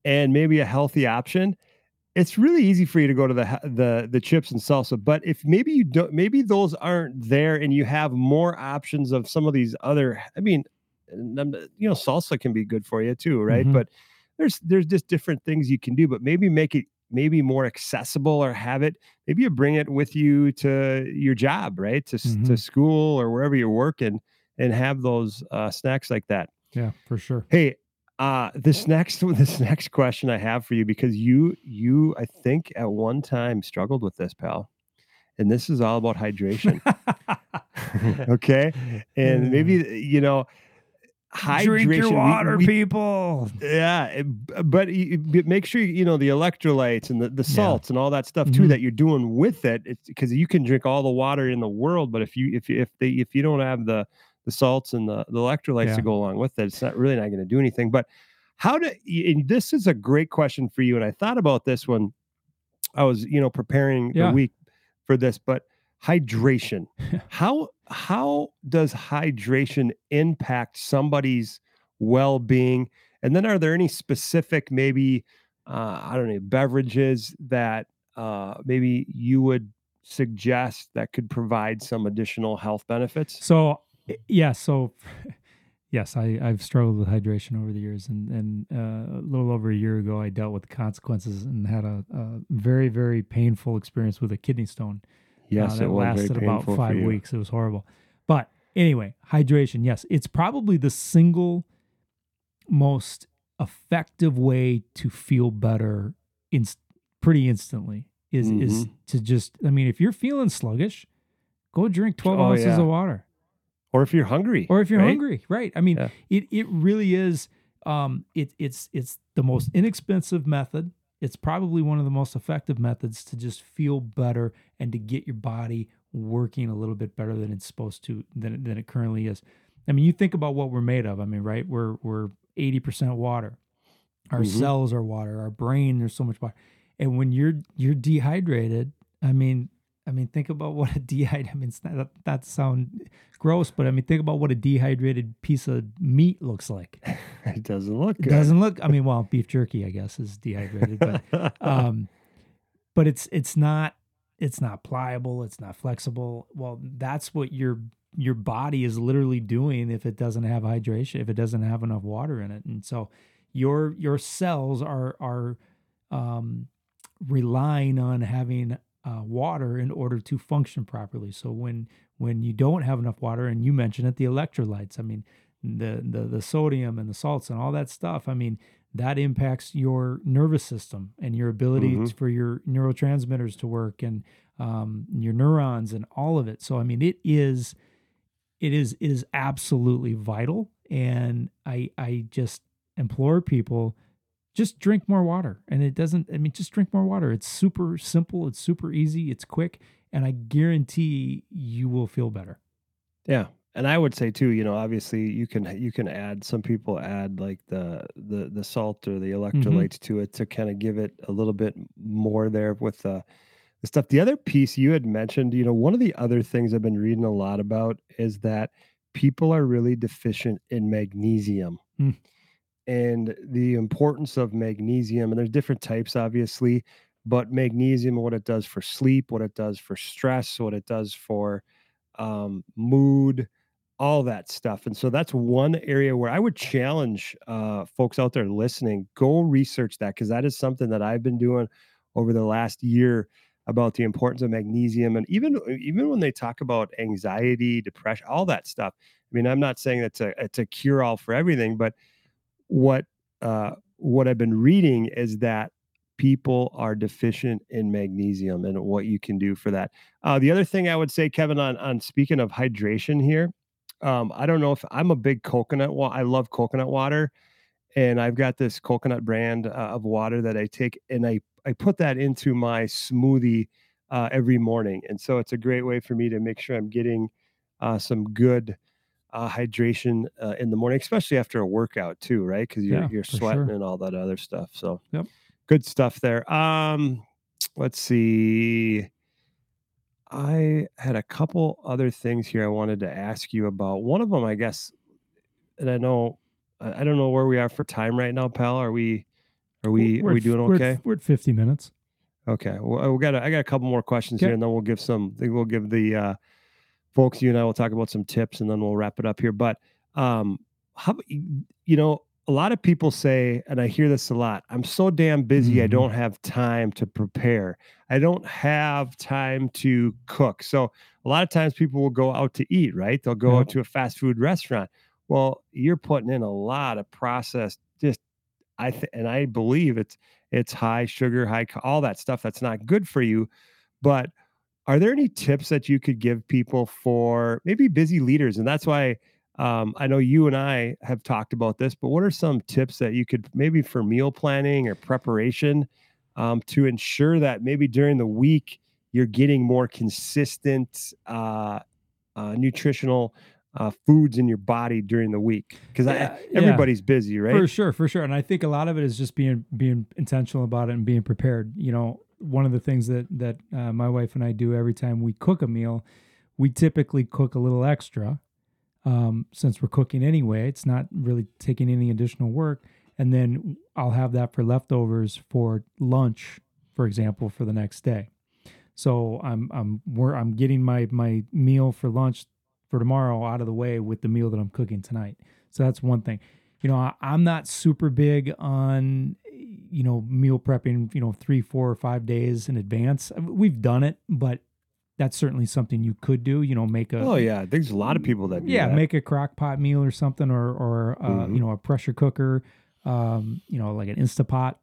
and maybe a healthy option, it's really easy for you to go to the the the chips and salsa. But if maybe you don't, maybe those aren't there, and you have more options of some of these other. I mean, you know, salsa can be good for you too, right? Mhm. But there's there's just different things you can do, but maybe make it maybe more accessible or have it. Maybe you bring it with you to your job, right? To s to school or wherever you're working, and have those uh, snacks like that. Yeah, for sure. Hey, uh, this next this next question I have for you because you you I think at one time struggled with this, pal, and this is all about hydration. okay, and maybe you know, hydration. Drink your water, we- people. yeah, but but make sure you know the electrolytes and the, the Yeah. salts and all that stuff too Mhm. that you're doing with it. It's because you can drink all the water in the world, but if you if you if they if you don't have the the salts and the, the electrolytes Yeah. to go along with it, it's not really not going to do anything. But how do and this is a great question for you, and I thought about this when I was you know preparing Yeah. the week for this, but hydration. how how does hydration impact somebody's well-being? And then are there any specific maybe uh, I don't know beverages that uh, maybe you would suggest that could provide some additional health benefits? So yeah, so yes, I I've struggled with hydration over the years, and and uh, a little over a year ago, I dealt with consequences and had a, a very very painful experience with a kidney stone. uh, Yes, that it was lasted about five weeks. It was horrible. But anyway, hydration. Yes, it's probably the single most effective way to feel better in pretty instantly is is Mhm. to just I mean if you're feeling sluggish, go drink 12 Oh, ounces yeah. of water. Or if you're hungry. Or if you're right? hungry, right? I mean, Yeah. it it really is um it it's it's the most inexpensive method. It's probably one of the most effective methods to just feel better and to get your body working a little bit better than it's supposed to than it, than it currently is. I mean, you think about what we're made of. I mean, right? We're we're 80% water. Our Mhm. cells are water. Our brain there's so much water. And when you're you're dehydrated, I mean, I mean, think about what a dehydrated. I mean, it's not, that sound gross, but I mean, think about what a dehydrated piece of meat looks like. It doesn't look good. It doesn't look. I mean, well, beef jerky, I guess, is dehydrated, but um, but it's it's not it's not pliable. It's not flexible. Well, that's what your your body is literally doing if it doesn't have hydration, if it doesn't have enough water in it, and so your your cells are are um, relying on having uh, water in order to function properly. So when when you don't have enough water, and you mentioned it, the electrolytes. I mean, the the the sodium and the salts and all that stuff. I mean, that impacts your nervous system and your ability Mhm. t- for your neurotransmitters to work and um, your neurons and all of it. So I mean, it is it is it is absolutely vital, and I I just implore people just drink more water and it doesn't i mean just drink more water it's super simple it's super easy it's quick and i guarantee you will feel better Yeah. And I would say too, you know, obviously you can you can add some people add like the the the salt or the Mm-hmm. electrolytes to it to kind of give it a little bit more there with the the stuff. The other piece you had mentioned, you know, one of the other things I've been reading a lot about is that people are really deficient in magnesium. Mm. And the importance of magnesium, and there's different types, obviously, but magnesium, what it does for sleep, what it does for stress, what it does for um, mood, all that stuff. And so that's one area where I would challenge uh, folks out there listening go research that because that is something that I've been doing over the last year about the importance of magnesium and even even when they talk about anxiety depression all that stuff i mean i'm not saying it's a it's a cure all for everything but what uh what i've been reading is that people are deficient in magnesium and what you can do for that. Uh, the other thing i would say kevin on on speaking of hydration here um, i don't know if i'm a big coconut wa- i love coconut water and i've got this coconut brand uh, of water that i take and i i put that into my smoothie uh, every morning and so it's a great way for me to make sure i'm getting uh, some good uh, hydration uh, in the morning especially after a workout too right because you're, Yeah, you're sweating sure. and all that other stuff so Yep. good stuff there um let's see I had a couple other things here I wanted to ask you about. One of them, I guess, and I know I don't know where we are for time right now, pal. Are we are we We're are we doing we're at- okay? we're at 50 minutes Okay. Well, we got a, I got a couple more questions Okay. here, and then we'll give some. I think we'll give the uh, folks. You and I will talk about some tips, and then we'll wrap it up here. But um, how you know, a lot of people say, and I hear this a lot. I'm so damn busy. I Mhm. don't have time to prepare. I don't have time to cook. So a lot of times people will go out to eat. Right? They'll go Yeah. out to a fast food restaurant. Well, you're putting in a lot of processed. Just I th- and I believe it's it's high sugar, high all that stuff that's not good for you. But are there any tips that you could give people for maybe busy leaders? And that's why um, I know you and I have talked about this. But what are some tips that you could maybe for meal planning or preparation um, to ensure that maybe during the week you're getting more consistent uh, uh, nutritional uh, foods in your body during the week? Because Yeah, yeah. everybody's busy, right? For sure, for sure. And I think a lot of it is just being being intentional about it and being prepared. You know, one of the things that that uh, my wife and I do every time we cook a meal, we typically cook a little extra. Um, since we're cooking anyway, it's not really taking any additional work. And then I'll have that for leftovers for lunch, for example, for the next day. So I'm I'm we're, I'm getting my my meal for lunch for tomorrow out of the way with the meal that I'm cooking tonight. So that's one thing. You know, I, I'm not super big on you know meal prepping. You know, three, four, or five days in advance. We've done it, but that's certainly something you could do. You know, make a Oh yeah, there's a lot of people that yeah, that. make a crock pot meal or something, or or uh, Mhm. you know a pressure cooker. um, you know, like an Instapot.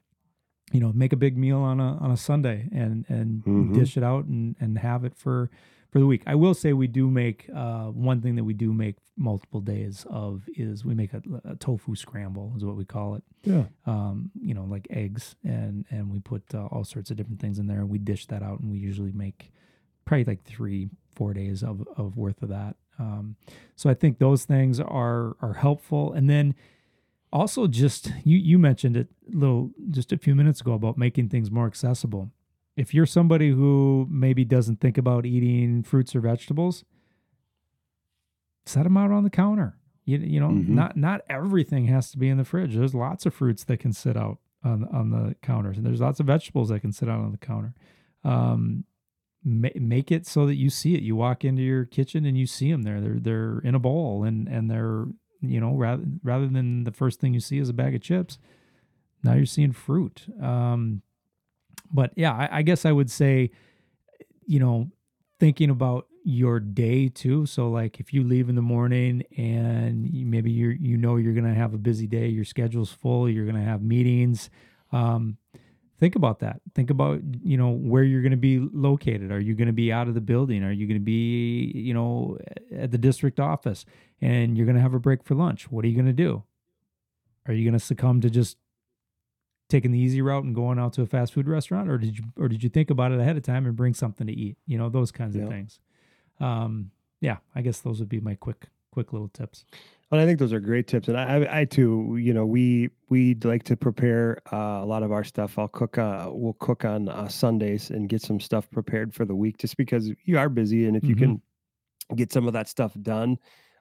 You know, make a big meal on a on a Sunday and and Mhm. dish it out and and have it for for the week. I will say we do make uh, one thing that we do make multiple days of is we make a, a tofu scramble is what we call it. Yeah. Um, you know, like eggs and and we put uh, all sorts of different things in there and we dish that out and we usually make probably like three four days of of worth of that. Um, so I think those things are are helpful and then also just you you mentioned it a little just a few minutes ago about making things more accessible if you're somebody who maybe doesn't think about eating fruits or vegetables set them out on the counter. You, you know Mhm. not not everything has to be in the fridge. There's lots of fruits that can sit out on on the counters and there's lots of vegetables that can sit out on the counter. Um ma- make it so that you see it. You walk into your kitchen and you see them there. They're they're in a bowl and and they're you know rather rather than the first thing you see is a bag of chips now you're seeing fruit. Um but yeah I, I guess i would say you know thinking about your day too. So like if you leave in the morning and you, maybe you're you know you're gonna have a busy day your schedule's full you're gonna have meetings um think about that. Think about you know where you're going to be located. Are you going to be out of the building? Are you going to be you know at the district office? And you're going to have a break for lunch. What are you going to do? Are you going to succumb to just taking the easy route and going out to a fast food restaurant or did you or did you think about it ahead of time and bring something to eat you know those kinds Yeah. of things um yeah i guess those would be my quick quick little tips And I think those are great tips. And I, I, too, you know, we we'd like to prepare uh, a lot of our stuff. I'll cook. Uh, we'll cook on uh, Sundays and get some stuff prepared for the week, just because you are busy, and if you Mhm. can get some of that stuff done.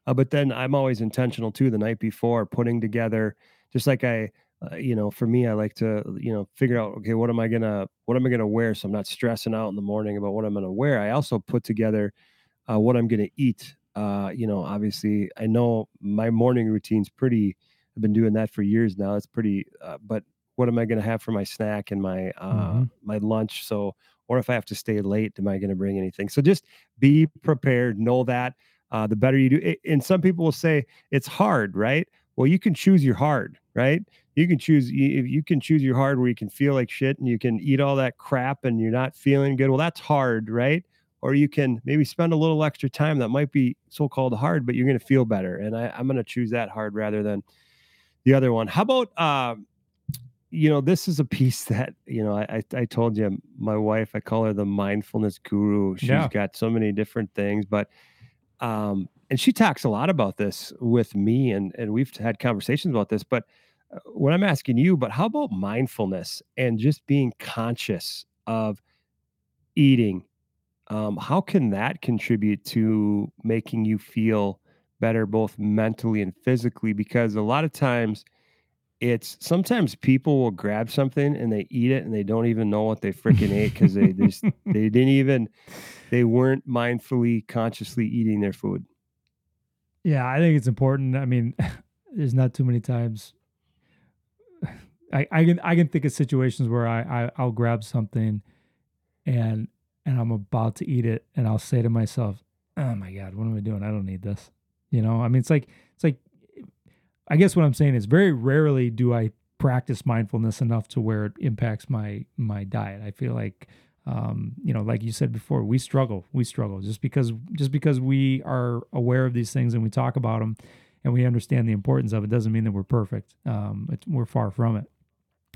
Uh, but then I'm always intentional too. The night before, putting together, just like I, uh, you know, for me, I like to, you know, figure out, okay, what am I gonna, what am I gonna wear, so I'm not stressing out in the morning about what I'm gonna wear. I also put together uh, what I'm gonna eat. Uh, you know, obviously, I know my morning routine's pretty. I've been doing that for years now. It's pretty. Uh, but what am I to have for my snack and my uh, Mhm. my lunch? So, or if I have to stay late, am I to bring anything? So, just be prepared. Know that uh, the better you do. And some people will say it's hard, right? Well, you can choose your hard, right? You can choose. You, you can choose your hard where you can feel like shit and you can eat all that crap and you're not feeling good. Well, that's hard, right? or you can maybe spend a little extra time that might be so-called hard but you're going to feel better and I, i'm going to choose that hard rather than the other one how about um you know this is a piece that you know i i, I told you my wife i call her the mindfulness guru She's Yeah. got so many different things but um and she talks a lot about this with me and and we've had conversations about this but uh, what i'm asking you but how about mindfulness and just being conscious of eating? Um, how can that contribute to making you feel better both mentally and physically? Because a lot of times it's sometimes people will grab something and they eat it and they don't even know what they freaking ate because they just they didn't even they weren't mindfully consciously eating their food Yeah, I think it's important. I mean, there's not too many times. I, I can I can think of situations where I, I I'll grab something, and and I'm about to eat it, and I'll say to myself, "Oh my god, what am I doing? I don't need this." You know, I mean, it's like it's like, I guess what I'm saying is very rarely do I practice mindfulness enough to where it impacts my my diet. I feel like um, you know, like you said before, we struggle. We struggle just because just because we are aware of these things and we talk about them and we understand the importance of it doesn't mean that we're perfect. Um, we're far from it.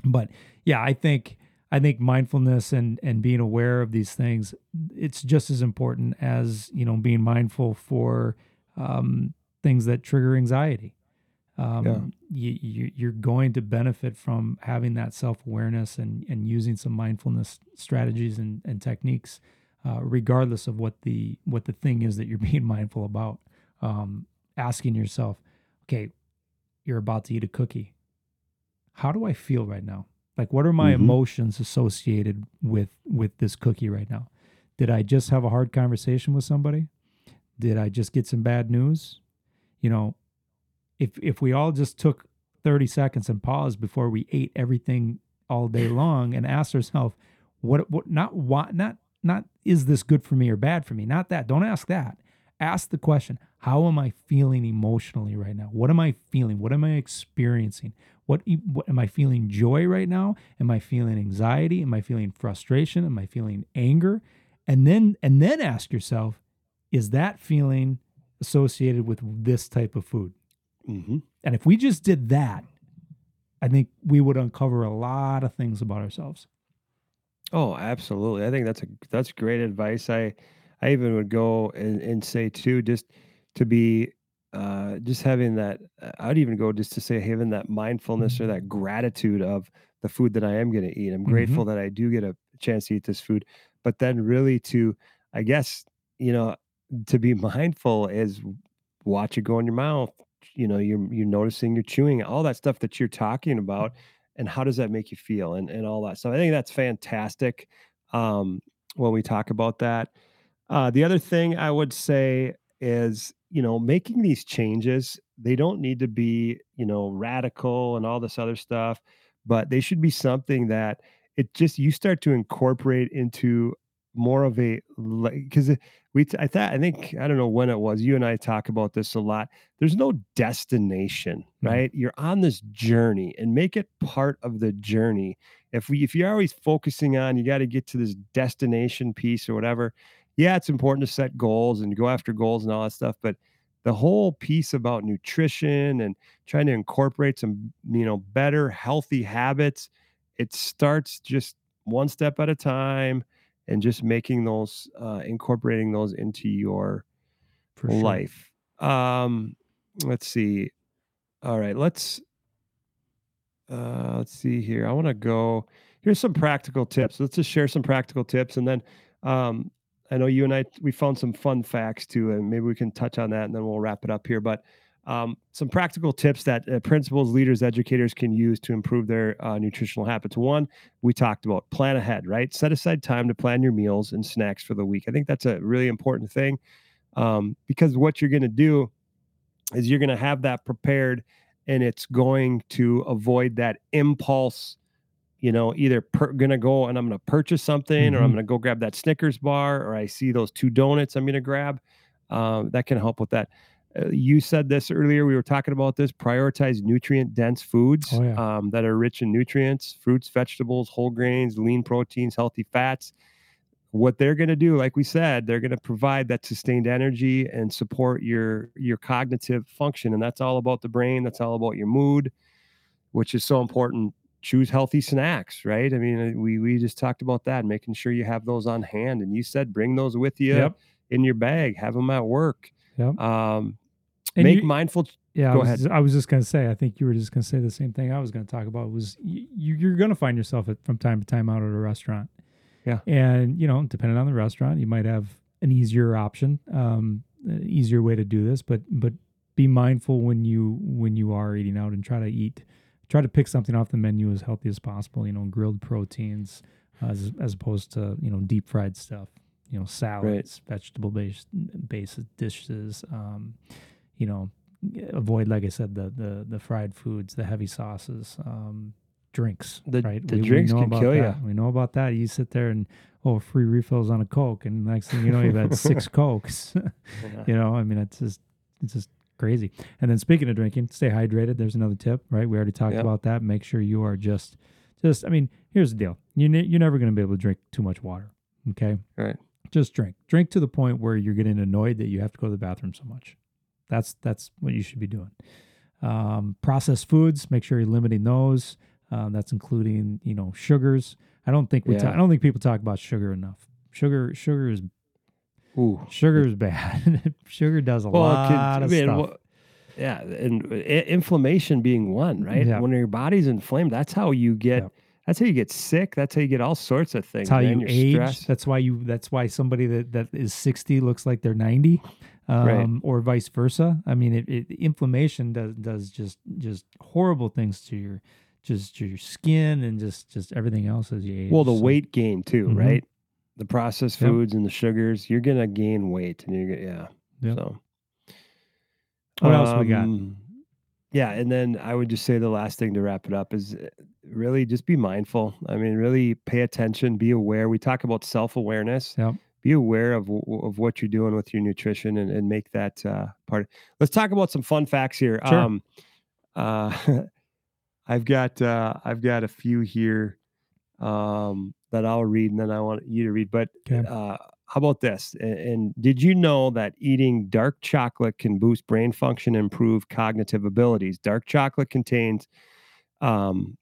But yeah, I think I think mindfulness and and being aware of these things, it's just as important as you know being mindful for um, things that trigger anxiety. Um, you, you, you're going to benefit from having that self awareness and, and using some mindfulness strategies and, and techniques, uh, regardless of what the what the thing is that you're being mindful about. Um, asking yourself, okay, you're about to eat a cookie. How do I feel right now? Like, what are my Mhm. emotions associated with with this cookie right now? Did I just have a hard conversation with somebody? Did I just get some bad news? You know, if if we all just took 30 seconds and paused before we ate everything all day long and asked ourselves what what not why not not is this good for me or bad for me? Not that. Don't ask that. Ask the question how am i feeling emotionally right now? What am i feeling? What am i experiencing? What, what am i feeling joy right now? Am i feeling anxiety? Am i feeling frustration? Am i feeling anger? And then and then ask yourself is that feeling associated with this type of food hmm and if we just did that i think we would uncover a lot of things about ourselves Oh, absolutely. I think that's a that's great advice. I I even would go and, and say too, just to be uh just having that uh, I'd even go just to say having that mindfulness or that gratitude of the food that I am going to eat. I'm grateful that I do get a chance to eat this food, but then really to I guess, you know, to be mindful is watch it go in your mouth. You know, you're you're noticing you're chewing all that stuff that you're talking about and how does that make you feel and, and all that so i think that's fantastic um, when we talk about that. Uh, the other thing i would say is you know making these changes they don't need to be you know radical and all this other stuff but they should be something that it just you start to incorporate into more of a like because we t- I thought I think I don't know when it was you and I talk about this a lot. There's no destination Mhm. right? You're on this journey and make it part of the journey. If we if you're always focusing on you got to get to this destination piece or whatever yeah it's important to set goals and go after goals and all that stuff but the whole piece about nutrition and trying to incorporate some you know better healthy habits it starts just one step at a time and just making those uh, incorporating those into your for sure. life. Um let's see. All right let's uh let's see here. I want to go here's some practical tips. Let's just share some practical tips and then um i know you and i we found some fun facts too and maybe we can touch on that and then we'll wrap it up here but um, some practical tips that uh, principals leaders educators can use to improve their uh, nutritional habits. One we talked about plan ahead right? Set aside time to plan your meals and snacks for the week. I think that's a really important thing um, because what you're going to do is you're going to have that prepared and it's going to avoid that impulse you know either per, gonna go and i'm gonna purchase something or i'm Mhm. gonna go grab that snickers bar or i see those two donuts i'm gonna grab. Um, that can help with that uh, you said this earlier we were talking about this prioritize nutrient dense foods Oh, yeah. um, that are rich in nutrients fruits vegetables whole grains lean proteins healthy fats what they're going to do like we said they're going to provide that sustained energy and support your your cognitive function and that's all about the brain that's all about your mood which is so important choose healthy snacks right i mean we we just talked about that making sure you have those on hand and you said bring those with you Yep. in your bag have them at work Yep. um And make you- mindful Yeah, Go I was, ahead. I was just going to say. I think you were just going to say the same thing I was going to talk about. Was you, you're going to find yourself at, from time to time out at a restaurant. Yeah. and you know, depending on the restaurant, you might have an easier option, um, an easier way to do this. But but be mindful when you when you are eating out and try to eat, try to pick something off the menu as healthy as possible. You know, grilled proteins as as opposed to you know deep fried stuff. You know, salads, vegetable based based dishes. Um, you know, avoid like I said the the the fried foods, the heavy sauces, um, drinks. The- right, the drinks can about kill that. We know about that. You sit there and oh, free refills on a coke, and next thing you know, you've had six cokes. you know, I mean, it's just it's just crazy. And then speaking of drinking, stay hydrated. There's another tip, right? We already talked Yep. about that. Make sure you are just just. I mean, here's the deal. You ne- you're never going to be able to drink too much water. Okay, Right. Just drink. Drink to the point where you're getting annoyed that you have to go to the bathroom so much. That's that's what you should be doing. Um, processed foods. Make sure you're limiting those. Um, that's including you know sugars. I don't think we. Yeah. ta- I don't think people talk about sugar enough. Sugar. Sugar is Ooh. sugar is bad. sugar does a Well, lot I of mean, stuff. wha- yeah, and i- inflammation being one, right? Yeah. When your body's inflamed, that's how you get. Yep. That's how you get sick. That's how you get all sorts of things. That's how man. you Your age. stress. That's why you. That's why somebody that, that is sixty looks like they're ninety, um, Right. or vice versa. I mean, it, it inflammation does does just just horrible things to your just to your skin and just just everything else as you age. Well, the So- weight gain too, Mhm. right? The processed Yep. foods and the sugars, you're gonna gain weight, and you're gonna yeah. Yep. So, What else we got? Yeah, and then I would just say the last thing to wrap it up is uh, really just be mindful. I mean, really pay attention, be aware. We talk about self awareness. Yep. be aware of of what you're doing with your nutrition and, and make that uh, part. Let's talk about some fun facts here. Sure. Um, uh, I've got uh, I've got a few here um, that I'll read, and then I want you to read. But Okay. How about this? And, and did you know that eating dark chocolate can boost brain function, and improve cognitive abilities? Dark chocolate contains um,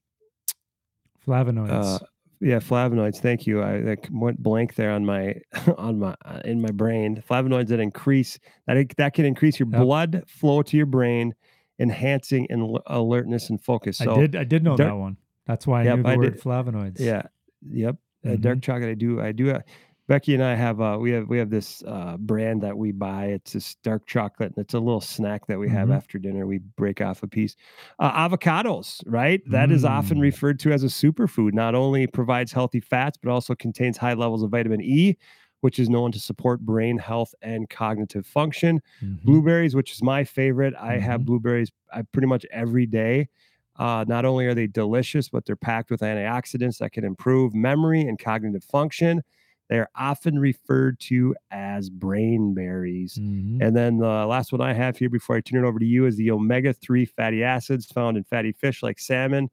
Flavonoids. uh, yeah, flavonoids. Thank you. I like went blank there on my on my uh, in my brain. Flavonoids that increase that that can increase your Yep. blood flow to your brain, enhancing and alertness and focus. So I did I did know dark- that one. That's why I Yep, knew the I word did. flavonoids. Yeah. Yep. Uh, dark chocolate. I do. I do. Uh, Becky and I have. Uh, we have. We have this uh, brand that we buy. It's this dark chocolate, and it's a little snack that we have Mhm. after dinner. We break off a piece. Uh, avocados, right? That is often Mm. referred to as a superfood. Not only provides healthy fats, but also contains high levels of vitamin E, which is known to support brain health and cognitive function Mhm. blueberries which is my favorite i have Mhm. blueberries I pretty much every day uh, not only are they delicious but they're packed with antioxidants that can improve memory and cognitive function they are often referred to as brain berries Mhm. and then the last one i have here before i turn it over to you is the omega-3 fatty acids found in fatty fish like salmon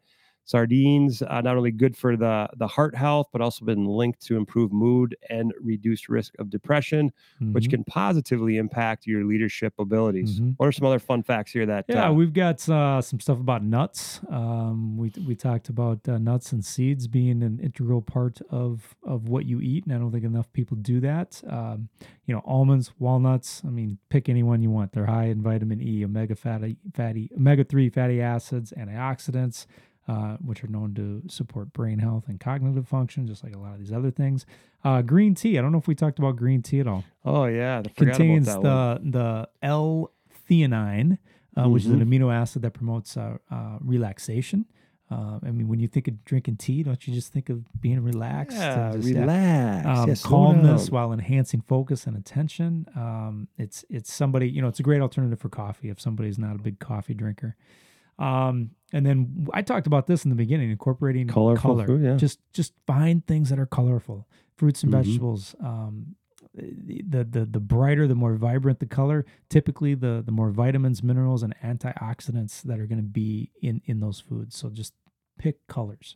sardines uh, not only good for the the heart health but also been linked to improve mood and reduced risk of depression which Mhm. can positively impact your leadership abilities. Mhm. What are some other fun facts here that Yeah, uh, we've got uh, some stuff about nuts. Um, we we talked about uh, nuts and seeds being an integral part of of what you eat, and I don't think enough people do that. Um, you know, almonds, walnuts. I mean, pick any one you want. They're high in vitamin E, omega fatty fatty omega three fatty acids, antioxidants. Uh, which are known to support brain health and cognitive function, just like a lot of these other things. Uh, green tea. I don't know if we talked about green tea at all oh yeah, I contains that one. the the L-theanine, uh, which is an Mm-hmm. amino acid that promotes uh, uh, relaxation. Uh, I mean, when you think of drinking tea, don't you just think of being relaxed? Yeah, just, relax. um, yeah, calmness while enhancing focus and attention. Um, it's it's somebody you know it's a great alternative for coffee if somebody's not a big coffee drinker. Um, and then I talked about this in the beginning, incorporating Colorful color. food, yeah. Just just find things that are colorful, fruits and Mhm. vegetables. Um, the the the brighter, the more vibrant the color. Typically, the the more vitamins, minerals, and antioxidants that are going to be in in those foods. So just pick colors,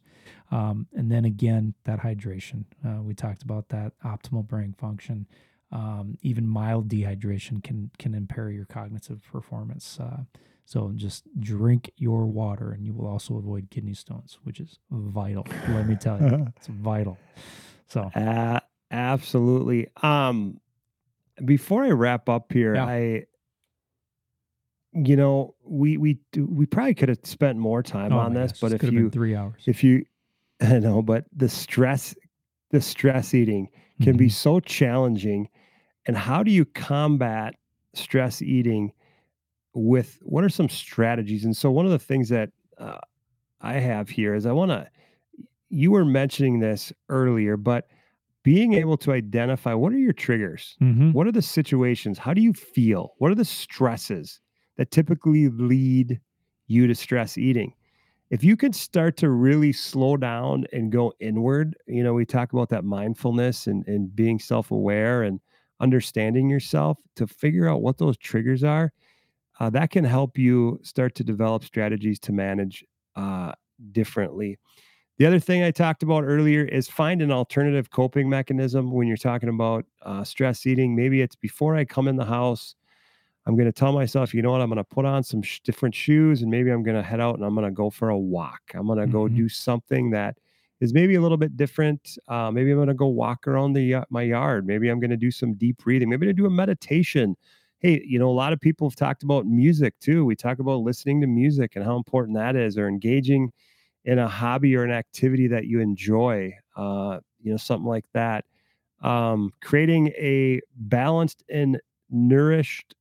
um, and then again that hydration. Uh, we talked about that optimal brain function. Um, even mild dehydration can can impair your cognitive performance. Uh, so just drink your water, and you will also avoid kidney stones, which is vital. Let me tell you, it's vital. So Uh, absolutely. Um, before I wrap up here, Yeah. I, you know, we we do, we probably could have spent more time oh on this, gosh, but this if could have been you three hours, if you I know, but the stress, the stress eating can be Mhm. so challenging. And how do you combat stress eating with what are some strategies? And so, one of the things that uh, I have here is I want to, you were mentioning this earlier, but being able to identify what are your triggers? Mhm. What are the situations? How do you feel? What are the stresses that typically lead you to stress eating? If you could start to really slow down and go inward, you know, we talk about that mindfulness and, and being self aware and understanding yourself to figure out what those triggers are. Uh, that can help you start to develop strategies to manage uh, differently. The other thing I talked about earlier is find an alternative coping mechanism when you're talking about uh, stress eating. Maybe it's before I come in the house, I'm going to tell myself, you know what, I'm going to put on some sh- different shoes and maybe I'm going to head out and I'm going to go for a walk. I'm going to go Mhm. do something that is maybe a little bit different. Uh, maybe I'm going to go walk around the uh, my yard. Maybe I'm going to do some deep breathing. Maybe to do a meditation. Hey, you know, a lot of people have talked about music too. We talk about listening to music and how important that is, or engaging in a hobby or an activity that you enjoy. Uh, you know, something like that. Um, creating a balanced and nourished,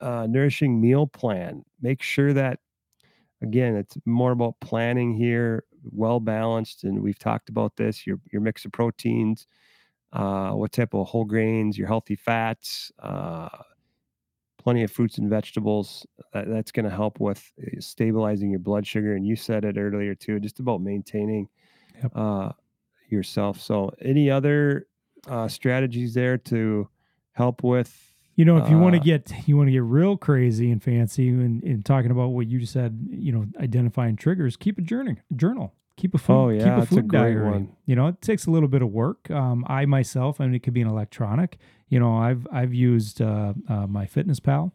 uh, nourishing meal plan. Make sure that again, it's more about planning here, well balanced, and we've talked about this. Your your mix of proteins, uh, what type of whole grains, your healthy fats, uh, plenty of fruits and vegetables. That, that's going to help with uh, stabilizing your blood sugar. And you said it earlier too, just about maintaining Yep. uh, yourself. So, any other uh, strategies there to help with? You know, if you want to Uh, get you want to get real crazy and fancy and, and talking about what you just said, you know, identifying triggers, keep a journal. Journal. Keep a food. Oh, yeah, a that's a food great diary. one. You know, it takes a little bit of work. Um, I myself, I mean, it could be an electronic. You know, I've I've used uh, uh, MyFitnessPal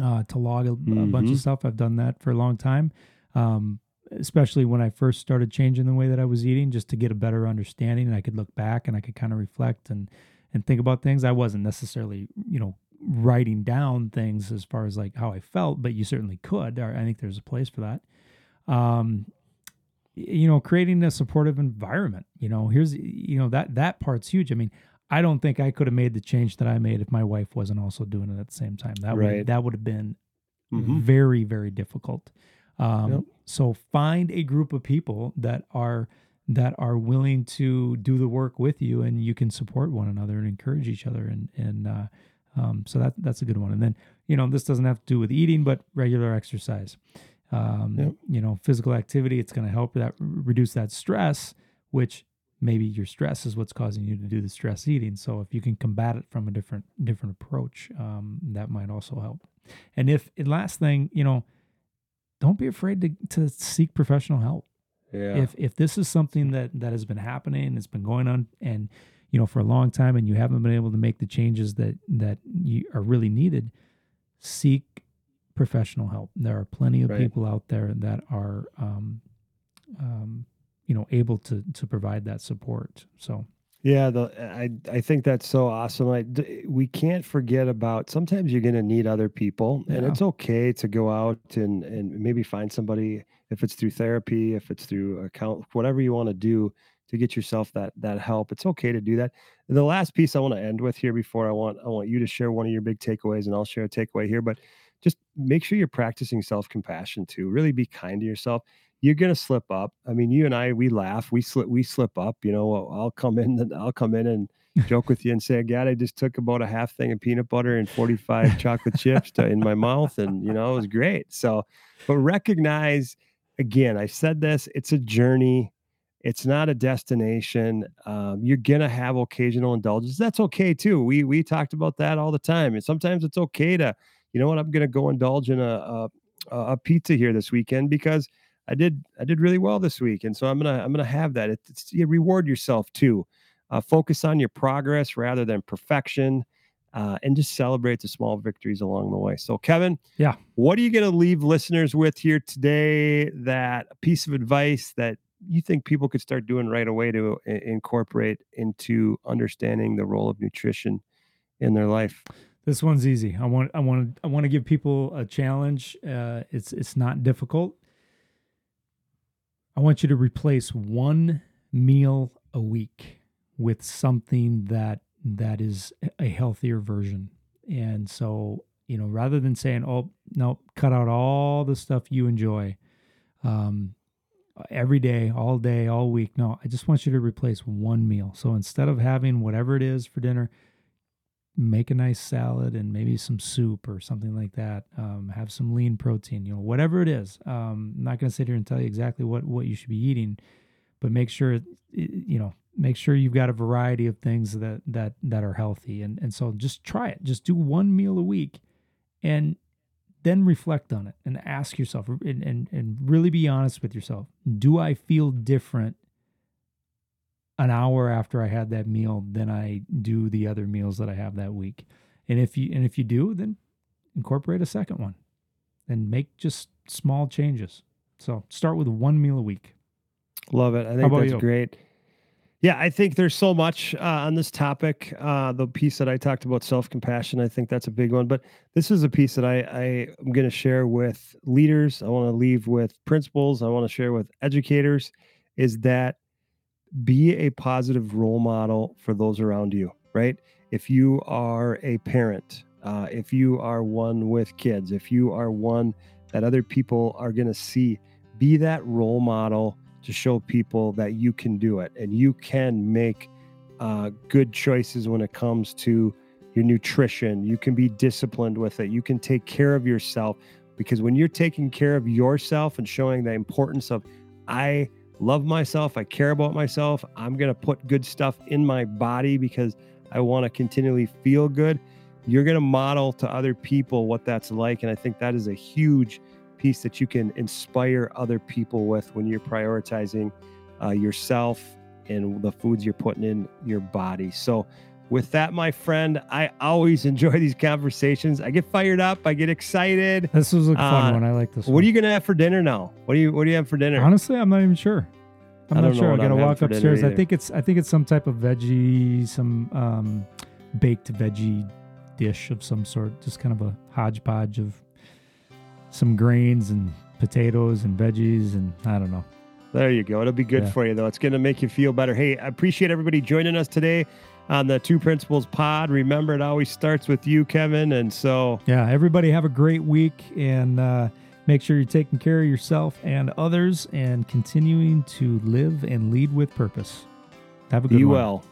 uh, to log a, a bunch of stuff. I've done that for a long time. Um, especially when I first started changing the way that I was eating, just to get a better understanding, and I could look back and I could kind of reflect and and think about things. I wasn't necessarily, you know, writing down things as far as like how I felt, but you certainly could. I think there's a place for that. Um, you know, creating a supportive environment. You know, here's you know that that part's huge. I mean, I don't think I could have made the change that I made if my wife wasn't also doing it at the same time. That would that would have been Mhm. very very difficult. Um, Yep. So find a group of people that are that are willing to do the work with you, and you can support one another and encourage each other. And and uh, um, so that that's a good one. And then you know this doesn't have to do with eating, but regular exercise. Um, Yep. You know, physical activity. It's going to help that reduce that stress, which maybe your stress is what's causing you to do the stress eating. So if you can combat it from a different different approach, um, that might also help. And if and last thing, you know, don't be afraid to to seek professional help. Yeah. If if this is something that that has been happening, it's been going on, and you know for a long time, and you haven't been able to make the changes that that you are really needed, seek professional help. There are plenty of Right. people out there that are, um, um, you know, able to to provide that support. So Yeah, the I I think that's so awesome. I we can't forget about sometimes you're going to need other people and it's okay to go out and and maybe find somebody if it's through therapy, if it's through account whatever you want to do to get yourself that that help. It's okay to do that. The last piece I want to end with here before I want I want you to share one of your big takeaways and I'll share a takeaway here, but make sure you're practicing self-compassion too. Really be kind to yourself you're gonna slip up. I mean, you and I, we laugh, we slip, we slip up. You know, I'll- I'll come in, and I'll come in and joke with you and say, "God, I just took about a half thing of peanut butter and 45 chocolate chips to, in my mouth, and you know, it was great." So, but recognize, again, I said this: it's a journey. It's not a destination. Um, you're gonna have occasional indulgences. That's okay too. We we talked about that all the time. And sometimes it's okay to, you know what, I'm gonna go indulge in a a, a pizza here this weekend because I did I did really well this week, and so I'm gonna I'm gonna have that. It, it's you reward yourself too. Uh, focus on your progress rather than perfection, uh, and just celebrate the small victories along the way. So, Kevin, Yeah. what are you gonna leave listeners with here today? That a piece of advice that you think people could start doing right away to incorporate into understanding the role of nutrition in their life. This one's easy. I want I want I want to give people a challenge. Uh, it's it's not difficult. I want you to replace one meal a week with something that that is a healthier version. And so, you know, rather than saying, "Oh, no, cut out all the stuff you enjoy um, every day, all day, all week." No, I just want you to replace one meal. So instead of having whatever it is for dinner, make a nice salad and maybe some soup or something like that. Um, have some lean protein, you know, whatever it is. Um, I'm not going to sit here and tell you exactly what what you should be eating, but make sure you know make sure you've got a variety of things that that that are healthy. And and so just try it. Just do one meal a week, and then reflect on it and ask yourself and and, and really be honest with yourself. Do I feel different? An hour after I had that meal than I do the other meals that I have that week. And if you and if you do, then incorporate a second one and make just small changes. So start with one meal a week. Love it. I think that's you? great. Yeah, I think there's so much uh, on this topic. Uh, the piece that I talked about self compassion, I think that's a big one. But this is a piece that I, I am going to share with leaders. I want to leave with principals. I want to share with educators. Is that be a positive role model for those around you, right? If you are a parent, uh, if you are one with kids, if you are one that other people are going to see, be that role model to show people that you can do it and you can make uh, good choices when it comes to your nutrition. You can be disciplined with it. You can take care of yourself because when you're taking care of yourself and showing the importance of, I love myself, I care about myself, I'm going to put good stuff in my body because I want to continually feel good. You're going to model to other people what that's like. And I think that is a huge piece that you can inspire other people with when you're prioritizing uh, yourself and the foods you're putting in your body. So, with that, my friend, I always enjoy these conversations. I get fired up, I get excited. This was a fun Uh, one. I like this. What one. are you gonna have for dinner now? What do you What do you have for dinner? Honestly, I'm not even sure. I'm not sure. I gotta I'm walk upstairs. I think it's I think it's some type of veggie, some um, baked veggie dish of some sort. Just kind of a hodgepodge of some grains and potatoes and veggies and I don't know. There you go. It'll be good Yeah. for you, though. It's going to make you feel better. Hey, I appreciate everybody joining us today on the Two Principals Pod. Remember, it always starts with you, Kevin. And so, Yeah, everybody have a great week and uh, make sure you're taking care of yourself and others and continuing to live and lead with purpose. Have a good be one. well.